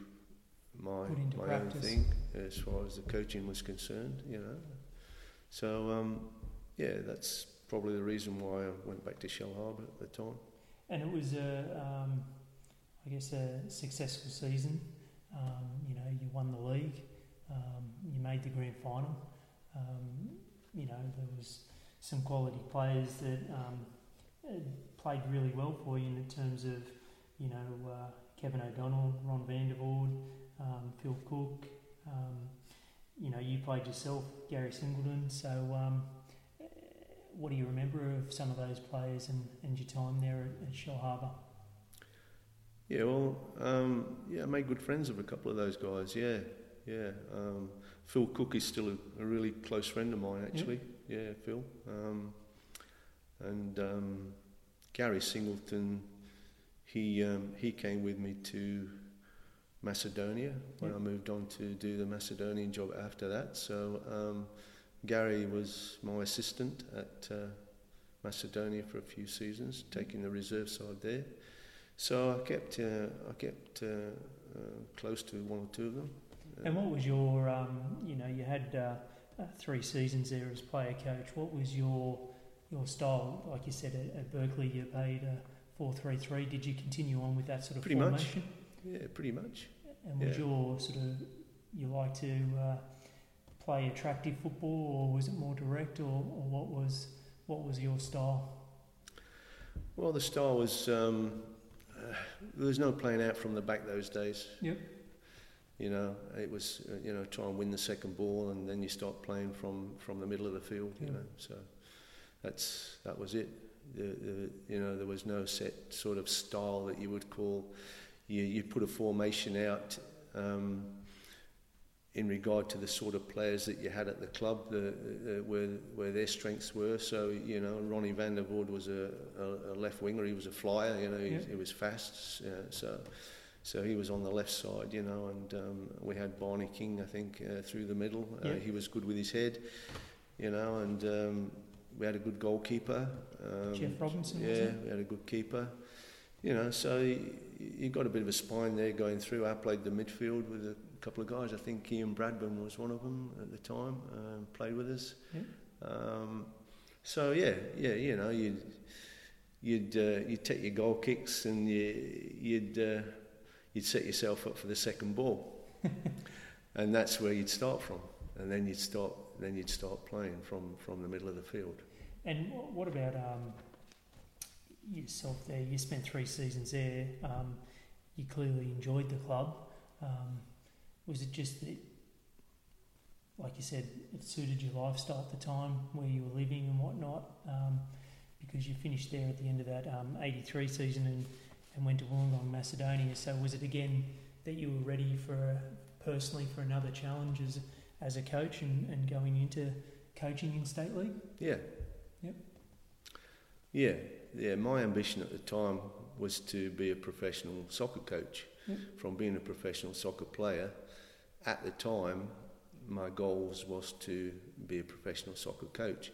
my Put into my own thing as far as the coaching was concerned. You know. So um, yeah, that's probably the reason why I went back to Shell Harbour at the time. And it was a, um, I guess, a successful season. Um, you know, you won the league, um, you made the grand final. Um, you know, there was some quality players that um, played really well for you in terms of, you know, uh, Kevin O'Donnell, Ron Vandervoort, um, Phil Cook. Um, you know, you played yourself, Gary Singleton. So, um, what do you remember of some of those players and, and your time there at, at Shell Harbour? Yeah, well, um, yeah, I made good friends of a couple of those guys. Yeah, yeah. Um, Phil Cook is still a, a really close friend of mine, actually. Yeah, Phil. Um, and um, Gary Singleton, he um, he came with me to Macedonia when Yeah. I moved on to do the Macedonian job after that. So um, Gary was my assistant at uh, Macedonia for a few seasons, taking the reserve side there. So I kept uh, I kept uh, uh, close to one or two of them. And what was your, um, you know, you had uh, uh, three seasons there as player coach. What was your your style? Like you said at, at Berkeley, you played a four three three. Did you continue on with that sort of Pretty much. formation? Yeah, pretty much. And was Yeah. your sort of you like to uh, play attractive football, or was it more direct, or, or what was what was your style? Well, the style was um, uh, there was no playing out from the back those days. Yep. You know, it was uh, you know try and win the second ball, and then you start playing from, from the middle of the field. You know, so that's that was it. The, the, you know, there was no set sort of style that you would call. You you put a formation out. Um, in regard to the sort of players that you had at the club, the, the, where where their strengths were. So you know, Ronnie van der Voort was a, a, a left winger. He was a flyer. You know, he, Yeah. he was fast. Uh, so so he was on the left side. You know, and um, we had Barney King, I think, uh, through the middle. Uh, Yeah. He was good with his head. You know, and um, we had a good goalkeeper. Um, Jeff Robinson, Yeah, we had a good keeper. You know, so you, got a bit of a spine there going through. I played the midfield with a couple of guys. I think Ian Bradburn was one of them at the time. Um, played with us. Yeah. Um, so yeah, yeah, you know, you'd you'd uh, you'd take your goal kicks and you, you'd uh, you'd set yourself up for the second ball, and that's where you'd start from. And then you'd start then you'd start playing from from the middle of the field. And what about um, yourself there? You spent three seasons there. Um, you clearly enjoyed the club. Um, was it just that, like you said, it suited your lifestyle at the time where you were living and whatnot? Um, because you finished there at the end of that um, 83 season and, and went to Wollongong, Macedonia. So was it again that you were ready for a personally for another challenge as, as a coach and, and going into coaching in state league? Yeah. Yep. Yeah, yeah. My ambition at the time was to be a professional soccer coach. Yep. From being a professional soccer player, at the time, my goals was to be a professional soccer coach.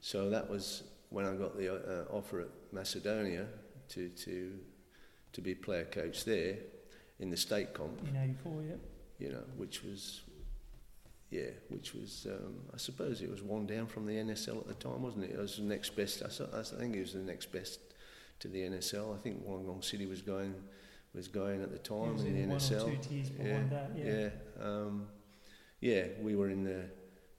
So that was when I got the uh, offer at Macedonia to to to be player coach there in the state comp. In '84, yeah. You know, which was yeah, which was um, I suppose it was one down from the NSL at the time, wasn't it? It was the next best. I, I think it was the next best to the NSL. I think Wollongong City was going was going at the time in the NSL. Or two tiers behind yeah, that, yeah. yeah. Um, yeah, we were in the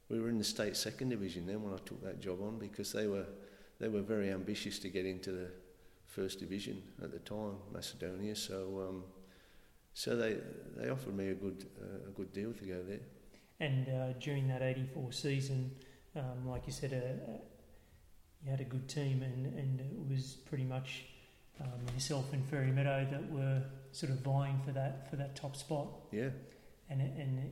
we were in the state second division then when I took that job on because they were they were very ambitious to get into the first division at the time, Macedonia. So um, so they they offered me a good uh, a good deal to go there. And uh, during that '84 season, um, like you said, uh, you had a good team, and, and it was pretty much um, yourself and Fairy Meadow that were sort of vying for that for that top spot. Yeah, And and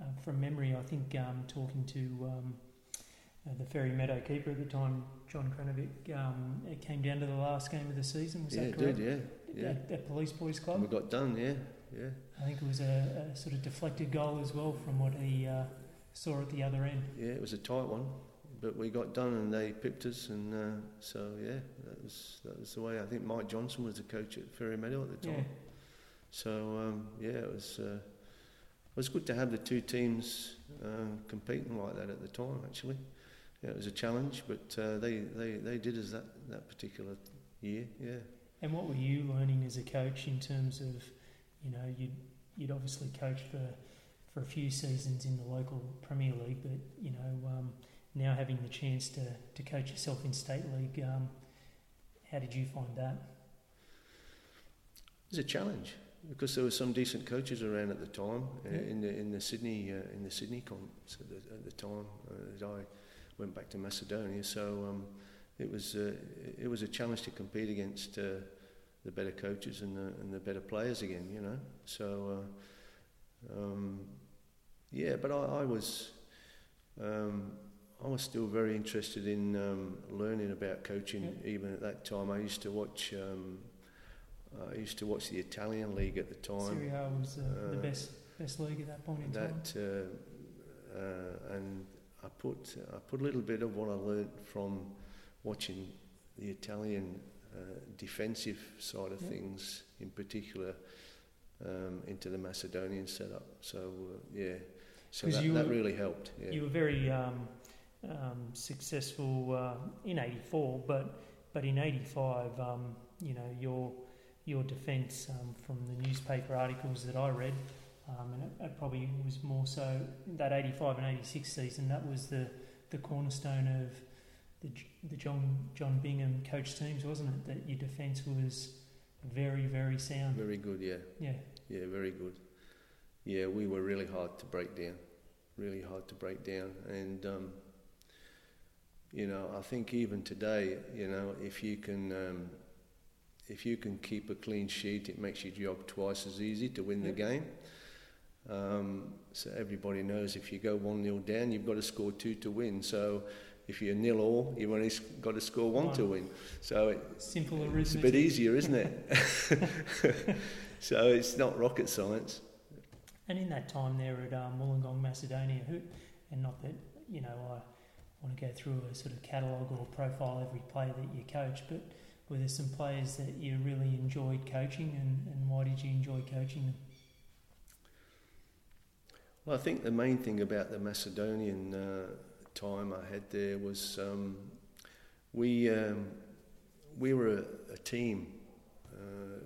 uh, from memory, I think um, talking to um, uh, the Fairy Meadow keeper at the time, John Kranovic, um, it came down to the last game of the season. Was yeah, that it correct? did. Yeah, yeah. At, at Police Boys And Club. we got done. Yeah, yeah. I think it was a, a sort of deflected goal as well from what he uh, saw at the other end. Yeah, it was a tight one, but we got done and they pipped us, and uh, so yeah, that was that was the way. I think Mike Johnson was the coach at Fairy Meadow at the time. Yeah. So um, yeah, it was uh, it was good to have the two teams uh, competing like that at the time. Actually, yeah, it was a challenge, but uh, they, they they did us that that particular year. Yeah, And what were you learning as a coach in terms of, you know, you'd, you'd obviously coached for, for a few seasons in the local Premier League, but, you know, um, now having the chance to, to coach yourself in State League, um, how did you find that? it was a challenge because there were some decent coaches around at the time uh, Yeah. in the in the Sydney uh, in the Sydney comps at the, at the time uh, that I went back to Macedonia. So um, it was uh, it was a challenge to compete against uh, the better coaches and the, and the better players again. You know, so uh, um, yeah. But I, I was. Um, I was still very interested in um, learning about coaching. Yeah. Even at that time, I used to watch. Um, I used to watch the Italian league at the time. Serie A was uh, the best best league at that point in time. That uh, uh, and I put I put a little bit of what I learnt from watching the Italian defensive side of Yeah. things, in particular, um, into the Macedonian setup. So uh, yeah, so that, you that really helped. Yeah. You were very um, um, successful uh, in '84, but but in '85, um, you know your your defence um, from the newspaper articles that I read, um, and it, it probably was more so that '85 and '86 season. That was the the cornerstone of the the John John Bingham coach teams, wasn't it? That your defence was very very sound. Very good. Yeah. Yeah, Yeah, very good. Yeah, we were really hard to break down, really hard to break down, and um, you know, I think even today, you know, if you can, um, if you can keep a clean sheet, it makes your job twice as easy to win the game. Um, so everybody knows if you go one 0 down, you've got to score two to win. So if you're nil all, you've only got to score one, to win. So it, simple it's a bit easier, isn't it? so it's not rocket science. And in that time there at um, Wollongong, Macedonia, who, and not that you know I want to go through a sort of catalogue or profile every player that you coach, but were there some players that you really enjoyed coaching, and, and why did you enjoy coaching them? Well, I think the main thing about the Macedonian uh, time I had there was um, we um, we were a, a team. Uh,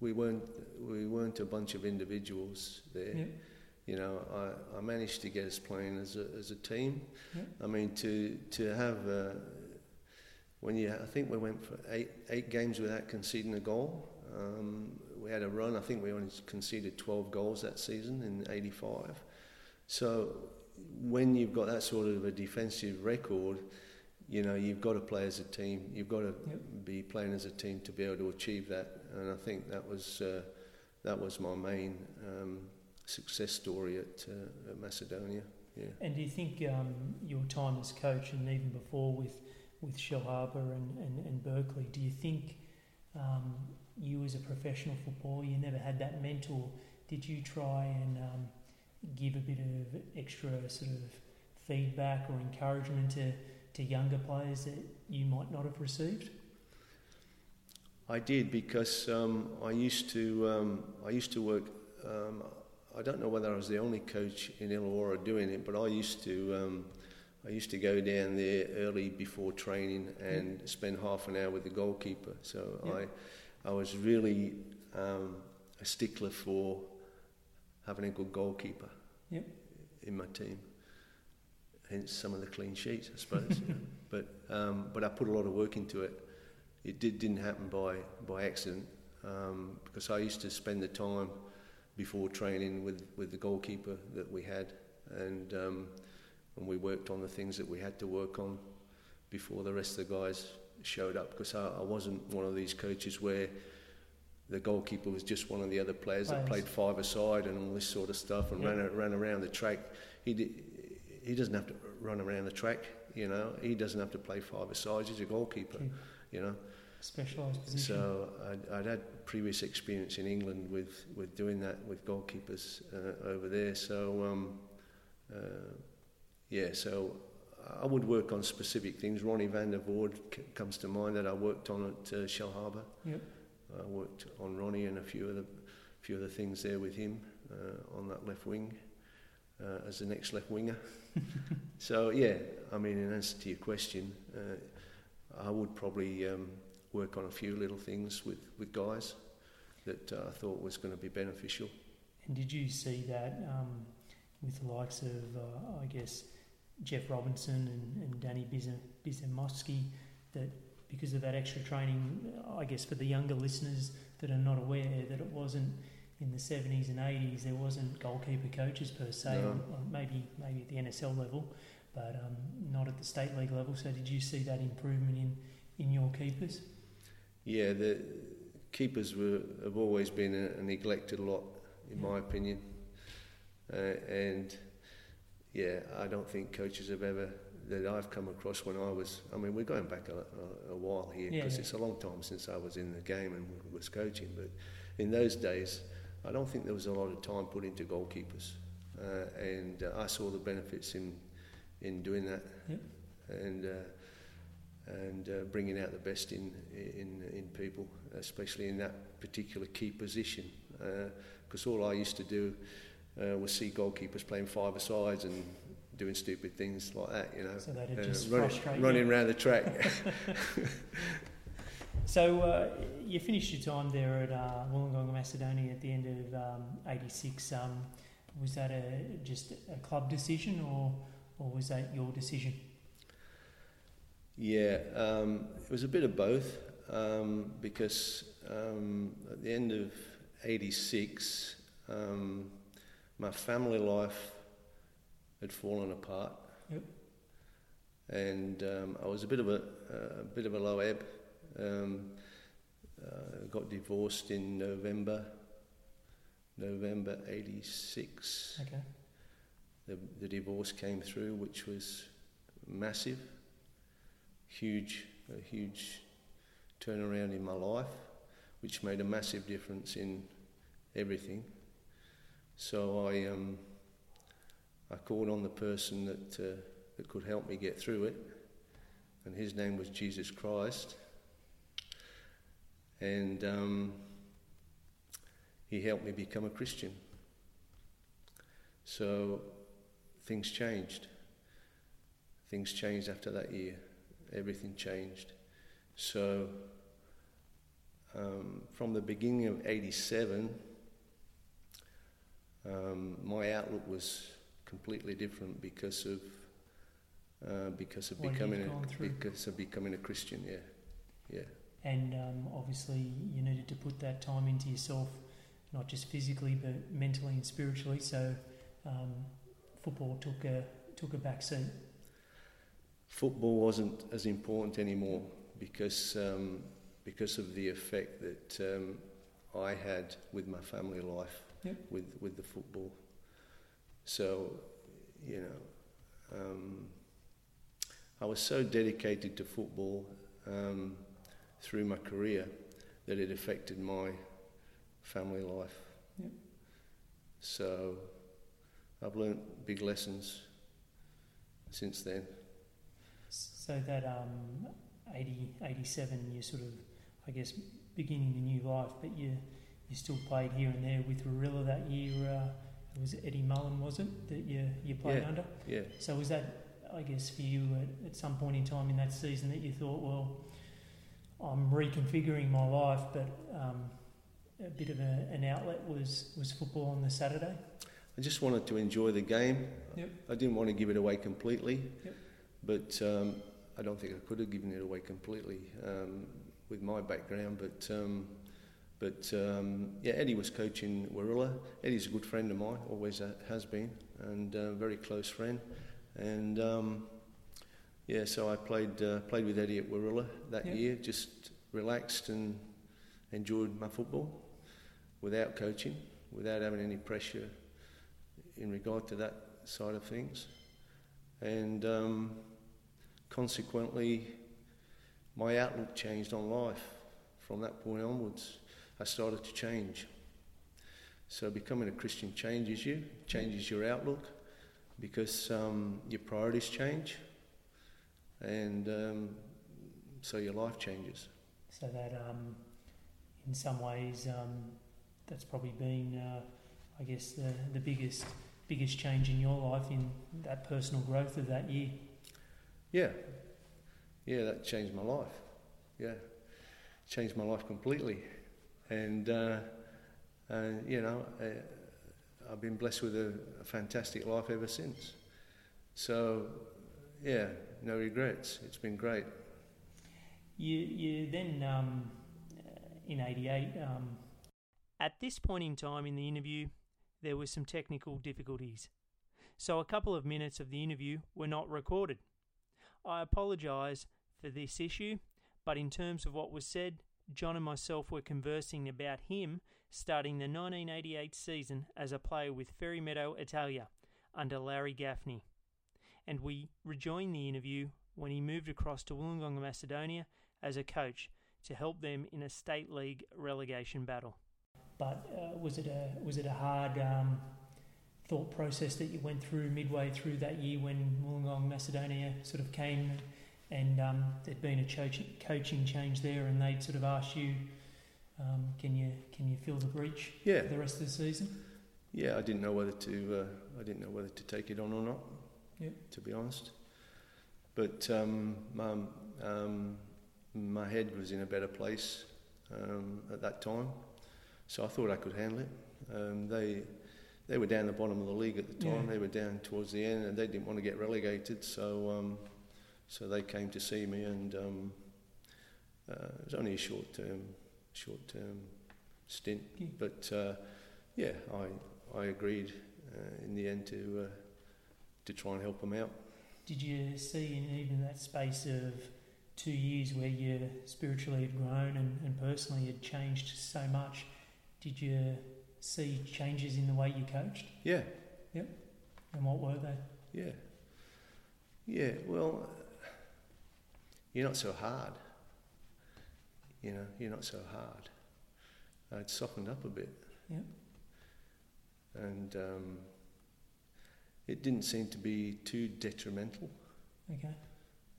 we weren't we weren't a bunch of individuals there. Yeah. You know, I, I managed to get us playing as a, as a team. Yeah. I mean, to to have uh, when you I think we went for eight eight games without conceding a goal. Um, we had a run. I think we only conceded 12 goals that season in '85. So when you've got that sort of a defensive record, you know you've got to play as a team. You've got to Yep. be playing as a team to be able to achieve that. And I think that was uh, that was my main um, success story at, uh, at Macedonia. Yeah. And do you think um, your time as coach, and even before with with Shellharbour and, and, and Berkeley, do you think um, you as a professional footballer, you never had that mentor? Did you try and um, give a bit of extra sort of feedback or encouragement to, to younger players that you might not have received? I did because um, I used to um, I used to work. Um, I don't know whether I was the only coach in Illawarra doing it, but I used to um, I used to go down there early before training and yep. spend half an hour with the goalkeeper. So yep. I I was really um, a stickler for having a good goalkeeper yep. in my team. Hence some of the clean sheets, I suppose. But um, but I put a lot of work into it it did, didn't happen by, by accident um, because I used to spend the time before training with, with the goalkeeper that we had and, um, and we worked on the things that we had to work on before the rest of the guys showed up because I, I wasn't one of these coaches where the goalkeeper was just one of the other players, that played five aside and all this sort of stuff and ran, ran around the track. He, did, he doesn't have to run around the track, you know. He doesn't have to play five aside. He's a goalkeeper, you know specialised position. So I'd, I'd, had previous experience in England with, with doing that with goalkeepers uh, over there. So um, uh, yeah, so I would work on specific things. Ronnie van der Voort c- comes to mind that I worked on at uh, Shellharbour. Yep. I worked on Ronnie and a few of the few of the things there with him uh, on that left wing uh, as the next left winger. so yeah, I mean, in answer to your question, uh, I would probably um, work on a few little things with, with guys that uh, I thought was going to be beneficial. And did you see that um, with the likes of, uh, I guess, Jeff Robinson and, and Danny Bizemowski, that because of that extra training, I guess for the younger listeners that are not aware, that it wasn't in the 70s and 80s, there wasn't goalkeeper coaches per se, no. maybe maybe at the NSL level, but um, not at the state league level. So did you see that improvement in, in your keepers? yeah, the keepers were, have always been a, a neglected lot, in my opinion. Uh, and yeah, I don't think coaches have ever that I've come across when I was. I mean, we're going back a, a, a while here because yeah, yeah. it's a long time since I was in the game and was coaching. But in those days, I don't think there was a lot of time put into goalkeepers, uh, and uh, I saw the benefits in in doing that. Yep. And uh, and uh, bringing out the best in, in, in people, especially in that particular key position. Because uh, all I used to do uh, was see goalkeepers playing five-a-sides and doing stupid things like that, you know. So that'd uh, just running, running around the track. so uh, you finished your time there at uh, Wollongong, Macedonia at the end of um, 86. Um, was that a, just a club decision or, or was that your decision? Yeah, um, it was a bit of both um, because um, at the end of 86, um, my family life had fallen apart. Yep. And um, I was a bit of a, a bit of a low ebb. Um, uh, got divorced in November, November '86. Okay. The, the divorce came through, which was massive huge, a huge turnaround in my life, which made a massive difference in everything. So I, um, I called on the person that, uh, that could help me get through it, and his name was Jesus Christ. And um, he helped me become a Christian. So things changed. Things changed after that year everything changed. So um, from the beginning of 87, um, my outlook was completely different because of uh, because of what becoming a, because of becoming a Christian. Yeah, yeah. And um, obviously, you needed to put that time into yourself, not just physically but mentally and spiritually. So, um, football took a took a back seat football wasn't as important anymore because um, because of the effect that um, I had with my family life. yep. with with the football. So, you know, um, I was so dedicated to football um, through my career that it affected my family life. Yep. So, I've learnt big lessons since then. So that um, 80, 87, you sort of, I guess, beginning a new life, but you you still played here and there with Warilla that year. Uh, was Eddie Mullen, was it, that you, you played Yeah. under? Yeah. So was that, I guess, for you at, at some point in time in that season that you thought, well, I'm reconfiguring my life, but um, a bit of a, an outlet was, was football on the Saturday? I just wanted to enjoy the game. Yep. I didn't want to give it away completely, Yep. but um, I don't think I could have given it away completely um, with my background. But um, but um, yeah, Eddie was coaching Warilla. Eddie's a good friend of mine, always uh, has been, and a very close friend. And um, yeah, so I played uh, played with Eddie at Warilla that Yep. year. Just relaxed and enjoyed my football without coaching, without having any pressure in regard to that side of things. And um, consequently, my outlook changed on life from that point onwards. I started to change. So becoming a Christian changes you, changes your outlook, because um, your priorities change, and um, so your life changes. So that, um, in some ways, um, that's probably been, uh, I guess, the, the biggest biggest change in your life in that personal growth of that year. Yeah, yeah, that changed my life. Yeah, changed my life completely, and uh, and you know, uh, I've been blessed with a, a fantastic life ever since. So, yeah, no regrets. It's been great. You, you then, um, in 88, um, at this point in time in the interview, there were some technical difficulties. So a couple of minutes of the interview were not recorded. I apologise for this issue, but in terms of what was said, John and myself were conversing about him starting the 1988 season as a player with Fairy Meadow Italia under Larry Gaffney. And we rejoined the interview when he moved across to Wollongong, Macedonia as a coach to help them in a state league relegation battle. But uh, was it a was it a hard um, thought process that you went through midway through that year when Wollongong Macedonia sort of came and um, there'd been a coaching change there and they'd sort of asked you, um, can you can you fill the breach Yeah, for the rest of the season? yeah. I didn't know whether to. Uh, I didn't know whether to take it on or not. Yeah. To be honest, but um, my um, my head was in a better place um, at that time, so I thought I could handle it. Um, they they were down the bottom of the league at the time. Yeah. They were down towards the end, and they didn't want to get relegated. So um, so they came to see me, and um, uh, it was only a short term short term stint. Yeah. But uh, yeah, I I agreed uh, in the end to uh, to try and help them out. Did you see in even that space of two years where you spiritually had grown and, and personally had changed so much, did you see changes in the way you coached? Yeah, Yep. And what were they? yeah, yeah. Well, you're not so hard. You know, you're not so hard. I'd softened up a bit. Yeah. And um, it didn't seem to be too detrimental. Okay.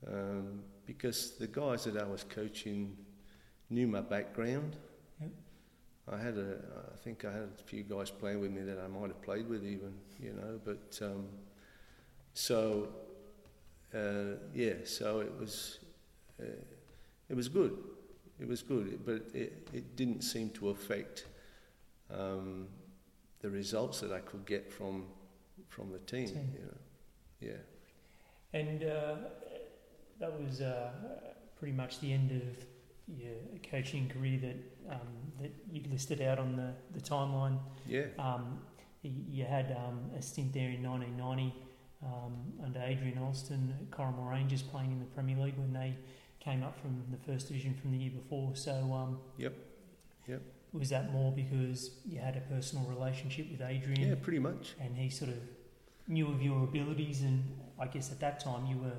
um, because the guys that I was coaching knew my background. Yep. I had a, I think I had a few guys playing with me that I might have played with even, you know. But um, so uh, yeah, so it was, uh, it was good. It was good, but it, it didn't seem to affect um, the results that I could get from from the team. Team. You know, yeah. And uh, that was uh, pretty much the end of your coaching career that um, that you listed out on the, the timeline. Yeah, Um, you had um, a stint there in 1990 um, under Adrian Alston at Corrimal Rangers playing in the Premier League when they came up from the first division from the year before. So, um, Yep. Yep. was that more because you had a personal relationship with Adrian? Yeah, pretty much. And he sort of knew of your abilities, and I guess at that time you were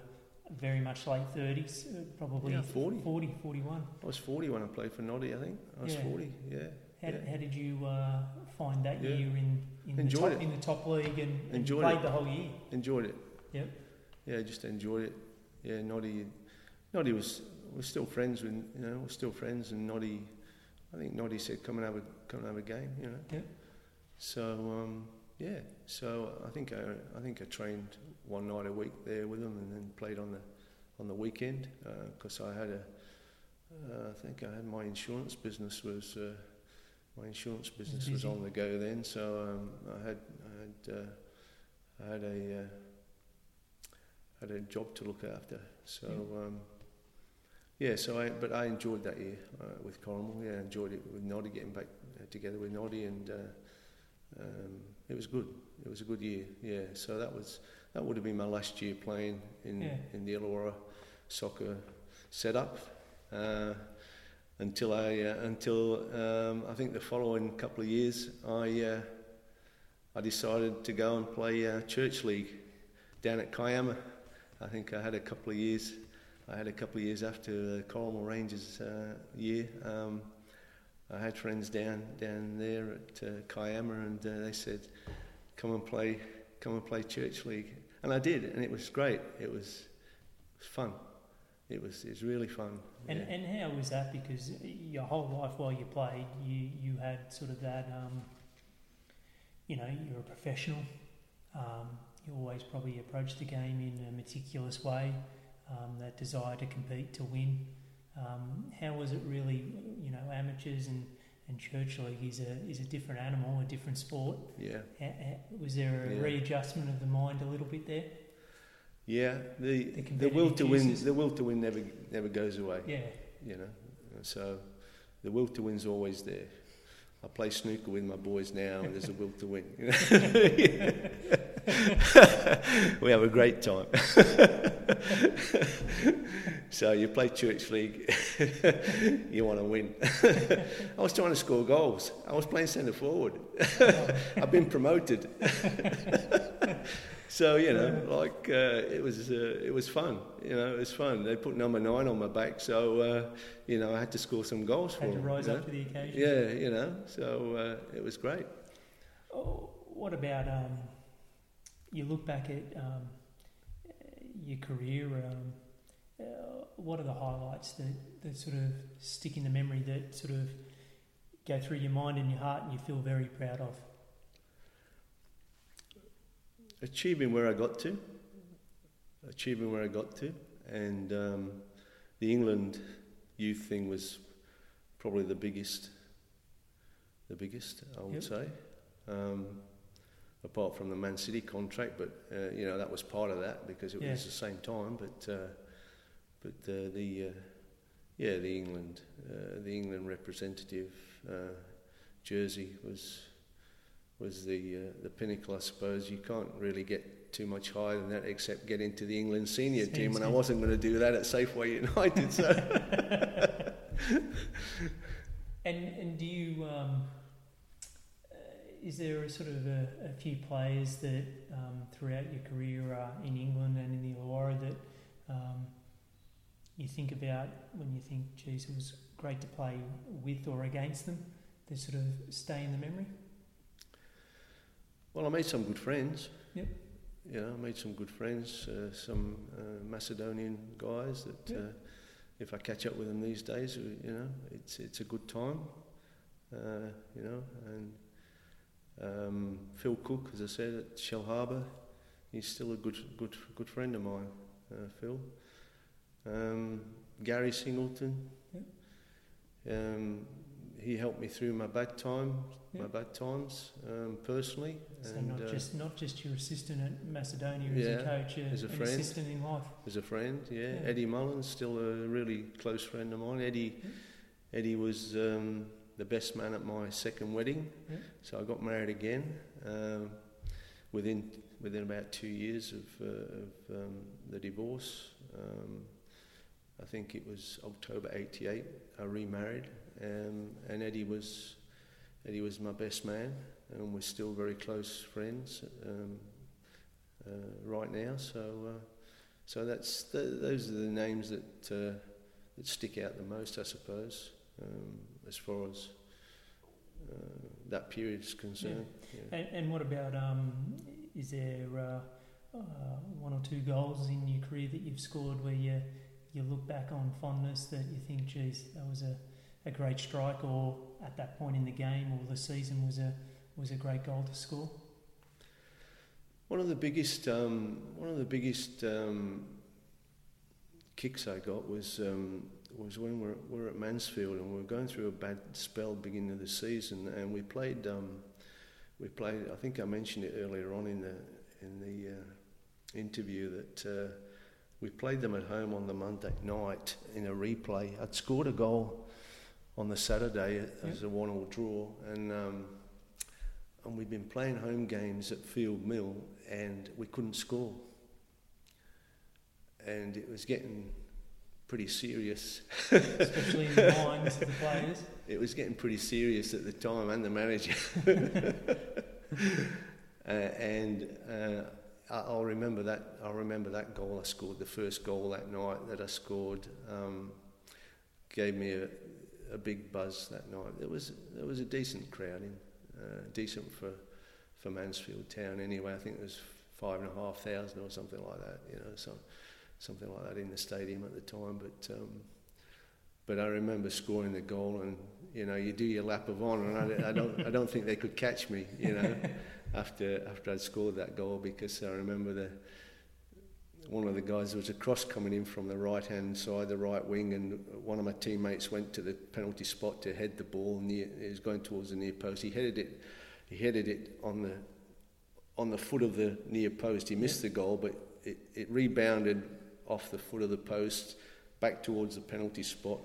very much late 30s, uh, probably Yeah, 40. 40, 41. I was 40 when I played for Noddy, I think. I was Yeah. 40, yeah. How, Yeah. how did you uh, find that Yeah. year in, in, the top, it. in the top league and, and Enjoyed played it. the whole year? Enjoyed it. Yep. Yeah, just enjoyed it. Yeah, Noddy, Noddy was we're still friends with you know we're still friends, and Noddy, I think Noddy said come and have a come and have a game, you know. Yep. So um, yeah, so I think I I think I trained one night a week there with him, and then played on the on the weekend because I had a uh, I think I had my insurance business was. Uh, my insurance business was on the go then, so um, I had I had uh, I had a uh, had a job to look after. So um, yeah, so I but I enjoyed that year uh, with Corrimal. Yeah, I enjoyed it with Noddy getting back uh, together with Noddy, and uh, um, it was good. It was a good year. Yeah, so that was that would have been my last year playing in Yeah. in the Illawarra soccer setup. Uh, until I uh, until um, I think the following couple of years, I uh, I decided to go and play uh, church league down at Kiama. I think I had a couple of years. I had a couple of years after the Corrimal Rangers uh, year. Um, I had friends down down there at uh, Kiama, and uh, they said, "Come and play, come and play church league." And I did, and it was great. It was, it was fun. It was it was really fun. And, yeah. and how was that? Because your whole life while you played, you, you had sort of that, um, you know, you're a professional. Um, you always probably approach the game in a meticulous way, um, that desire to compete, to win. Um, how was it really, you know, amateurs and, and church league is a, is a different animal, a different sport. yeah. Ha- ha- Was there a Yeah. readjustment of the mind a little bit there? Yeah, the The the, will to win the will to win never never goes away. Yeah. You know, so the will to win's always there. I play snooker with my boys now, and there's a will to win. you know. we have a great time. so you play church league, you want to win. I was trying to score goals. I was playing centre forward. I've been promoted. So you know, like uh, it was, uh, it was fun. You know, it was fun. They put number nine on my back, so uh, you know I had to score some goals for Had to them. rise up know. to the occasion. Yeah, you know, so uh, it was great. Oh, what about um, you look back at um, your career? Um, uh, what are the highlights that, that sort of stick in the memory that sort of go through your mind and your heart and you feel very proud of? Achieving where I got to, achieving where I got to, and um, the England youth thing was probably the biggest. The biggest, I would Yep. say. Um, apart from the Man City contract, but uh, you know that was part of that because it Yeah. was the same time. But uh, but uh, the uh, yeah the England uh, the England representative uh, jersey was was the uh, the pinnacle, I suppose. You can't really get too much higher than that except get into the England senior team, and I wasn't going to do that at Safeway United. So And and do you um, is there a sort of a, a few players that um, throughout your career are in England and in the Illawarra that um, you think about when you think, geez, it was great to play with or against them? They sort of stay in the memory. well, I made some good friends. Yep. You know, I made some good friends, uh, some uh, Macedonian guys that. Yep. Uh, if I catch up with them these days, uh, you know, it's it's a good time, uh, you know. And um, Phil Cook, as I said, at Shell Harbour, he's still a good good good friend of mine. Uh, Phil, um, Gary Singleton, um, he helped me through my bad time, my bad times um, personally. So and, not uh, just not just your assistant at Macedonia as Yeah, a coach, uh, as a friend. assistant in life. as a friend, yeah. Yeah. Eddie Mullins, still a really close friend of mine. Eddie, Yeah. Eddie was um, the best man at my second wedding, Yeah. so I got married again um, within within about two years of, uh, of um, the divorce. Um, I think it was October '88. I remarried, um, and Eddie was Eddie was my best man, and we're still very close friends um, uh, right now. So, uh, so that's th- those are the names that uh, that stick out the most, I suppose, um, as far as uh, that period is concerned. Yeah. And, and, what about um, is there uh, uh, one or two goals in your career that you've scored where you you look back on fondness that you think, geez, that was a, a great strike, or at that point in the game or the season was a was a great goal to score? One of the biggest um, one of the biggest um, kicks I got was um, was when we were, we at Mansfield and we were going through a bad spell beginning of the season, and we played um, we played. I think I mentioned it earlier on in the in the uh, interview that. Uh, we played them at home on the Monday night in a replay. I'd scored a goal on the Saturday as a one-all draw, and um, and we'd been playing home games at Field Mill, and we couldn't score, and it was getting pretty serious. Especially in the minds of the players. It was getting pretty serious at the time, and the manager. uh, and uh, I'll remember that. I'll remember that goal I scored. The first goal that night that I scored um, gave me a, a big buzz that night. There was there was a decent crowd in, uh, decent for for Mansfield Town anyway. I think it was five and a half thousand or something like that. You know, so something like that in the stadium at the time. But um, but I remember scoring the goal, and you know, you do your lap of honour, and I, I don't I don't think they could catch me. You know, after after I'd scored that goal because I remember the one of the guys there was a cross coming in from the right hand side, the right wing, and one of my teammates went to the penalty spot to head the ball near. He was going towards the near post. He headed it. He headed it on the on the foot of the near post. He missed yeah. the goal, but it, it rebounded off the foot of the post back towards the penalty spot,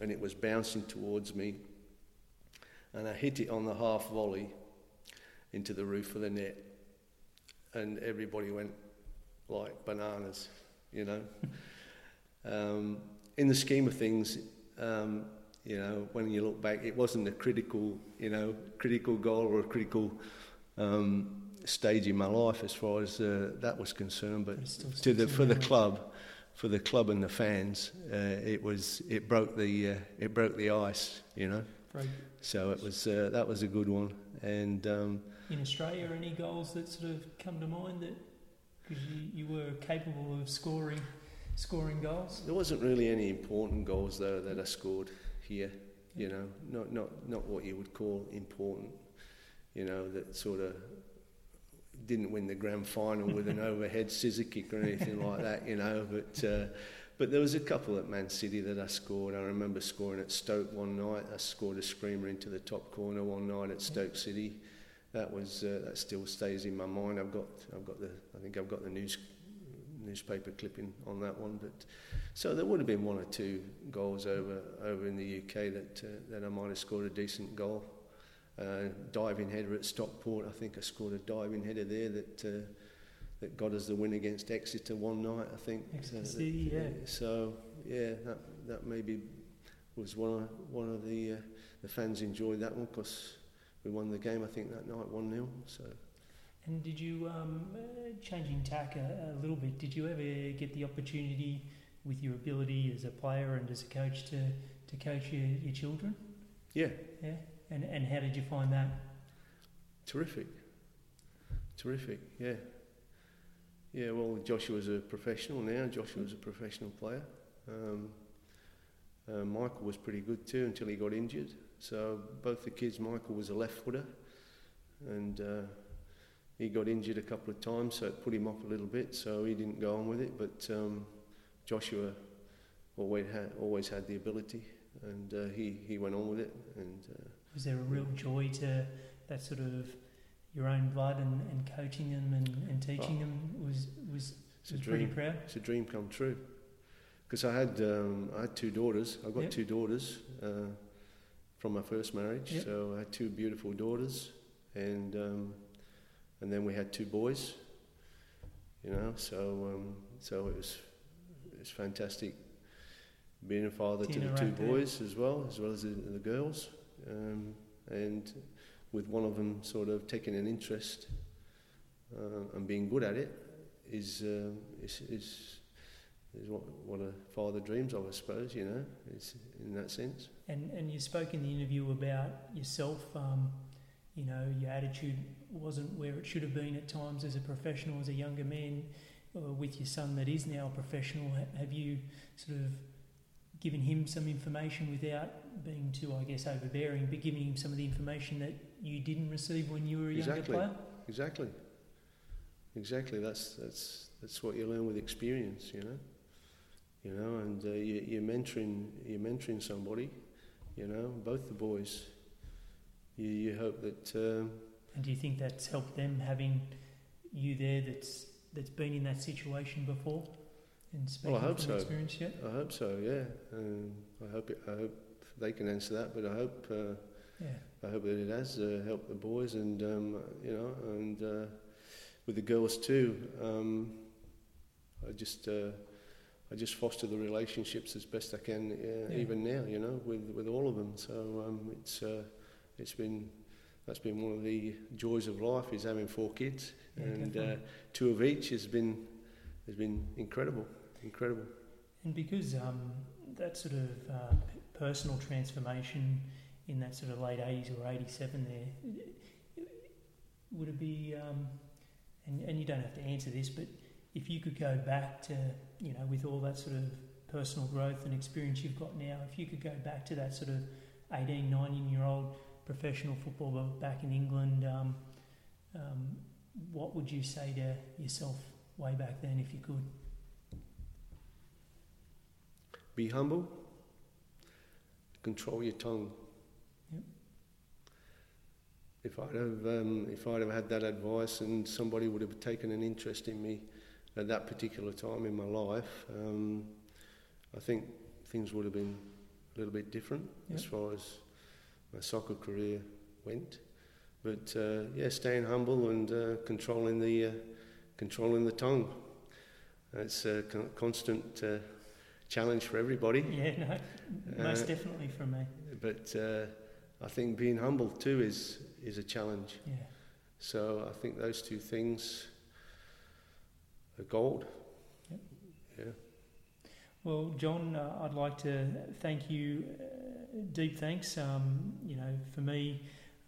and it was bouncing towards me. And I hit it on the half volley into the roof of the net, and everybody went like bananas, you know. um, in the scheme of things, um, you know, when you look back, it wasn't a critical, you know, critical goal or a critical um, stage in my life as far as uh, that was concerned. But to the for the club, for the club and the fans, uh, it was it broke the uh, it broke the ice, you know. Right. So it was uh, that was a good one. And um, in Australia, any goals that sort of come to mind that because you, you were capable of scoring scoring goals? There wasn't really any important goals though that I scored here. You know, not not not what you would call important. You know, that sort of didn't win the grand final with an overhead scissor kick or anything like that. You know, but. Uh, but there was a couple at Man City that I scored. I remember scoring at Stoke one night. I scored a screamer into the top corner one night at Stoke City that was uh, that still stays in my mind. I've got I've got the I think I've got the news newspaper clipping on that one. But so there would have been one or two goals over over in the UK that uh, that I might have scored a decent goal. Uh, diving header at Stockport. I think I scored a diving header there that. Uh, that got us the win against Exeter one night, I think. Exeter, yeah. So yeah, that that maybe was one of one of the uh, the fans enjoyed that one because we won the game, I think, that night 1 0. So. And did you, um, uh, changing tack a, a, little bit, did you ever get the opportunity with your ability as a player and as a coach to, to coach your, your children? Yeah. Yeah. And, and how did you find that? Terrific. Terrific, yeah. Yeah, well, Joshua's a professional now. Joshua's a professional player. Um, uh, Michael was pretty good too until he got injured. So both the kids, Michael was a left footer, and uh, he got injured a couple of times, so it put him off a little bit. So he didn't go on with it. But um, Joshua always had always had the ability, and uh, he he went on with it. And uh, was there a real joy to that sort of your own blood and, and coaching them and, and teaching oh, them was was, was pretty proud. It's a dream come true. Because I had um, I had two daughters. I've got yep. two daughters. Uh, from my first marriage. Yep. So I had two beautiful daughters, and um, and then we had two boys. You know, so um, so it was it was fantastic being a father to the two boys as well, as well as the, the girls. Um, and with one of them sort of taking an interest uh, and being good at it is uh, is, is is what what a father dreams of, I suppose. You know, it's in that sense. And and you spoke in the interview about yourself. Um, you know, your attitude wasn't where it should have been at times as a professional, as a younger man. Uh, with your son that is now a professional, have you sort of given him some information without being too, I guess, overbearing, but giving him some of the information that you didn't receive when you were a exactly. younger player? Exactly. Exactly. That's that's that's what you learn with experience, you know. You know, and uh, you, you're mentoring you're mentoring somebody, you know, both the boys. You, you hope that. Um, and do you think that's helped them having you there? That's that's been in that situation before. And well, I hope so. Experience yet? I hope so. Yeah. Um, I hope it, I hope they can answer that, but I hope. Uh, yeah. I hope that it has uh, helped the boys, and um, you know, and uh, with the girls too. Um, I just. Uh, I just foster the relationships as best I can, uh, yeah. even now, you know, with with all of them. So um, it's uh, it's been that's been one of the joys of life is having four kids, yeah, and uh, two of each has been has been incredible, incredible. And because um, that sort of uh, personal transformation in that sort of late eighties or eighty seven, there would it be? Um, and, and you don't have to answer this, but if you could go back to, you know, with all that sort of personal growth and experience you've got now, if you could go back to that sort of 18, 19 year old professional footballer back in England, um, um, what would you say to yourself way back then if you could? Be humble, control your tongue. Yep. If I'd have, um, if I'd have had that advice and somebody would have taken an interest in me, at that particular time in my life, um, I think things would have been a little bit different yep. as far as my soccer career went. But uh, yeah, staying humble and uh, controlling the uh, controlling the tongue. It's a con- constant uh, challenge for everybody. Yeah, no, most uh, definitely for me. But uh, I think being humble too is is a challenge. Yeah. So I think those two things are gold. Yep. Yeah. Well, John, uh, I'd like to thank you. Uh, deep thanks. Um, you know, for me,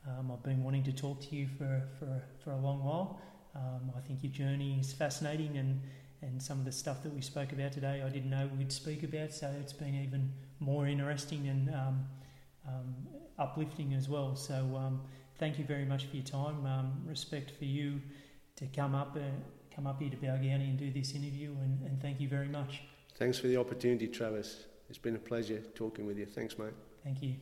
um, I've been wanting to talk to you for for for a long while. Um, I think your journey is fascinating, and and some of the stuff that we spoke about today, I didn't know we'd speak about. So it's been even more interesting and um, um, uplifting as well. So um, thank you very much for your time. respect for you to come up. Uh, come up here to Balgownie and do this interview, and, and thank you very much. Thanks for the opportunity, Travis. It's been a pleasure talking with you. Thanks, mate. Thank you.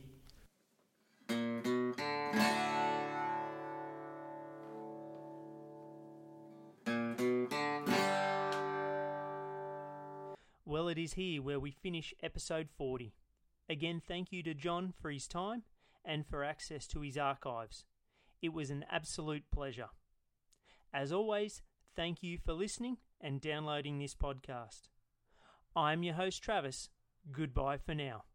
Is here where we finish episode 40. Again, thank you to John for his time and for access to his archives. It was an absolute pleasure. As always, Thank you for listening and downloading this podcast. I'm your host, Travis. Goodbye for now.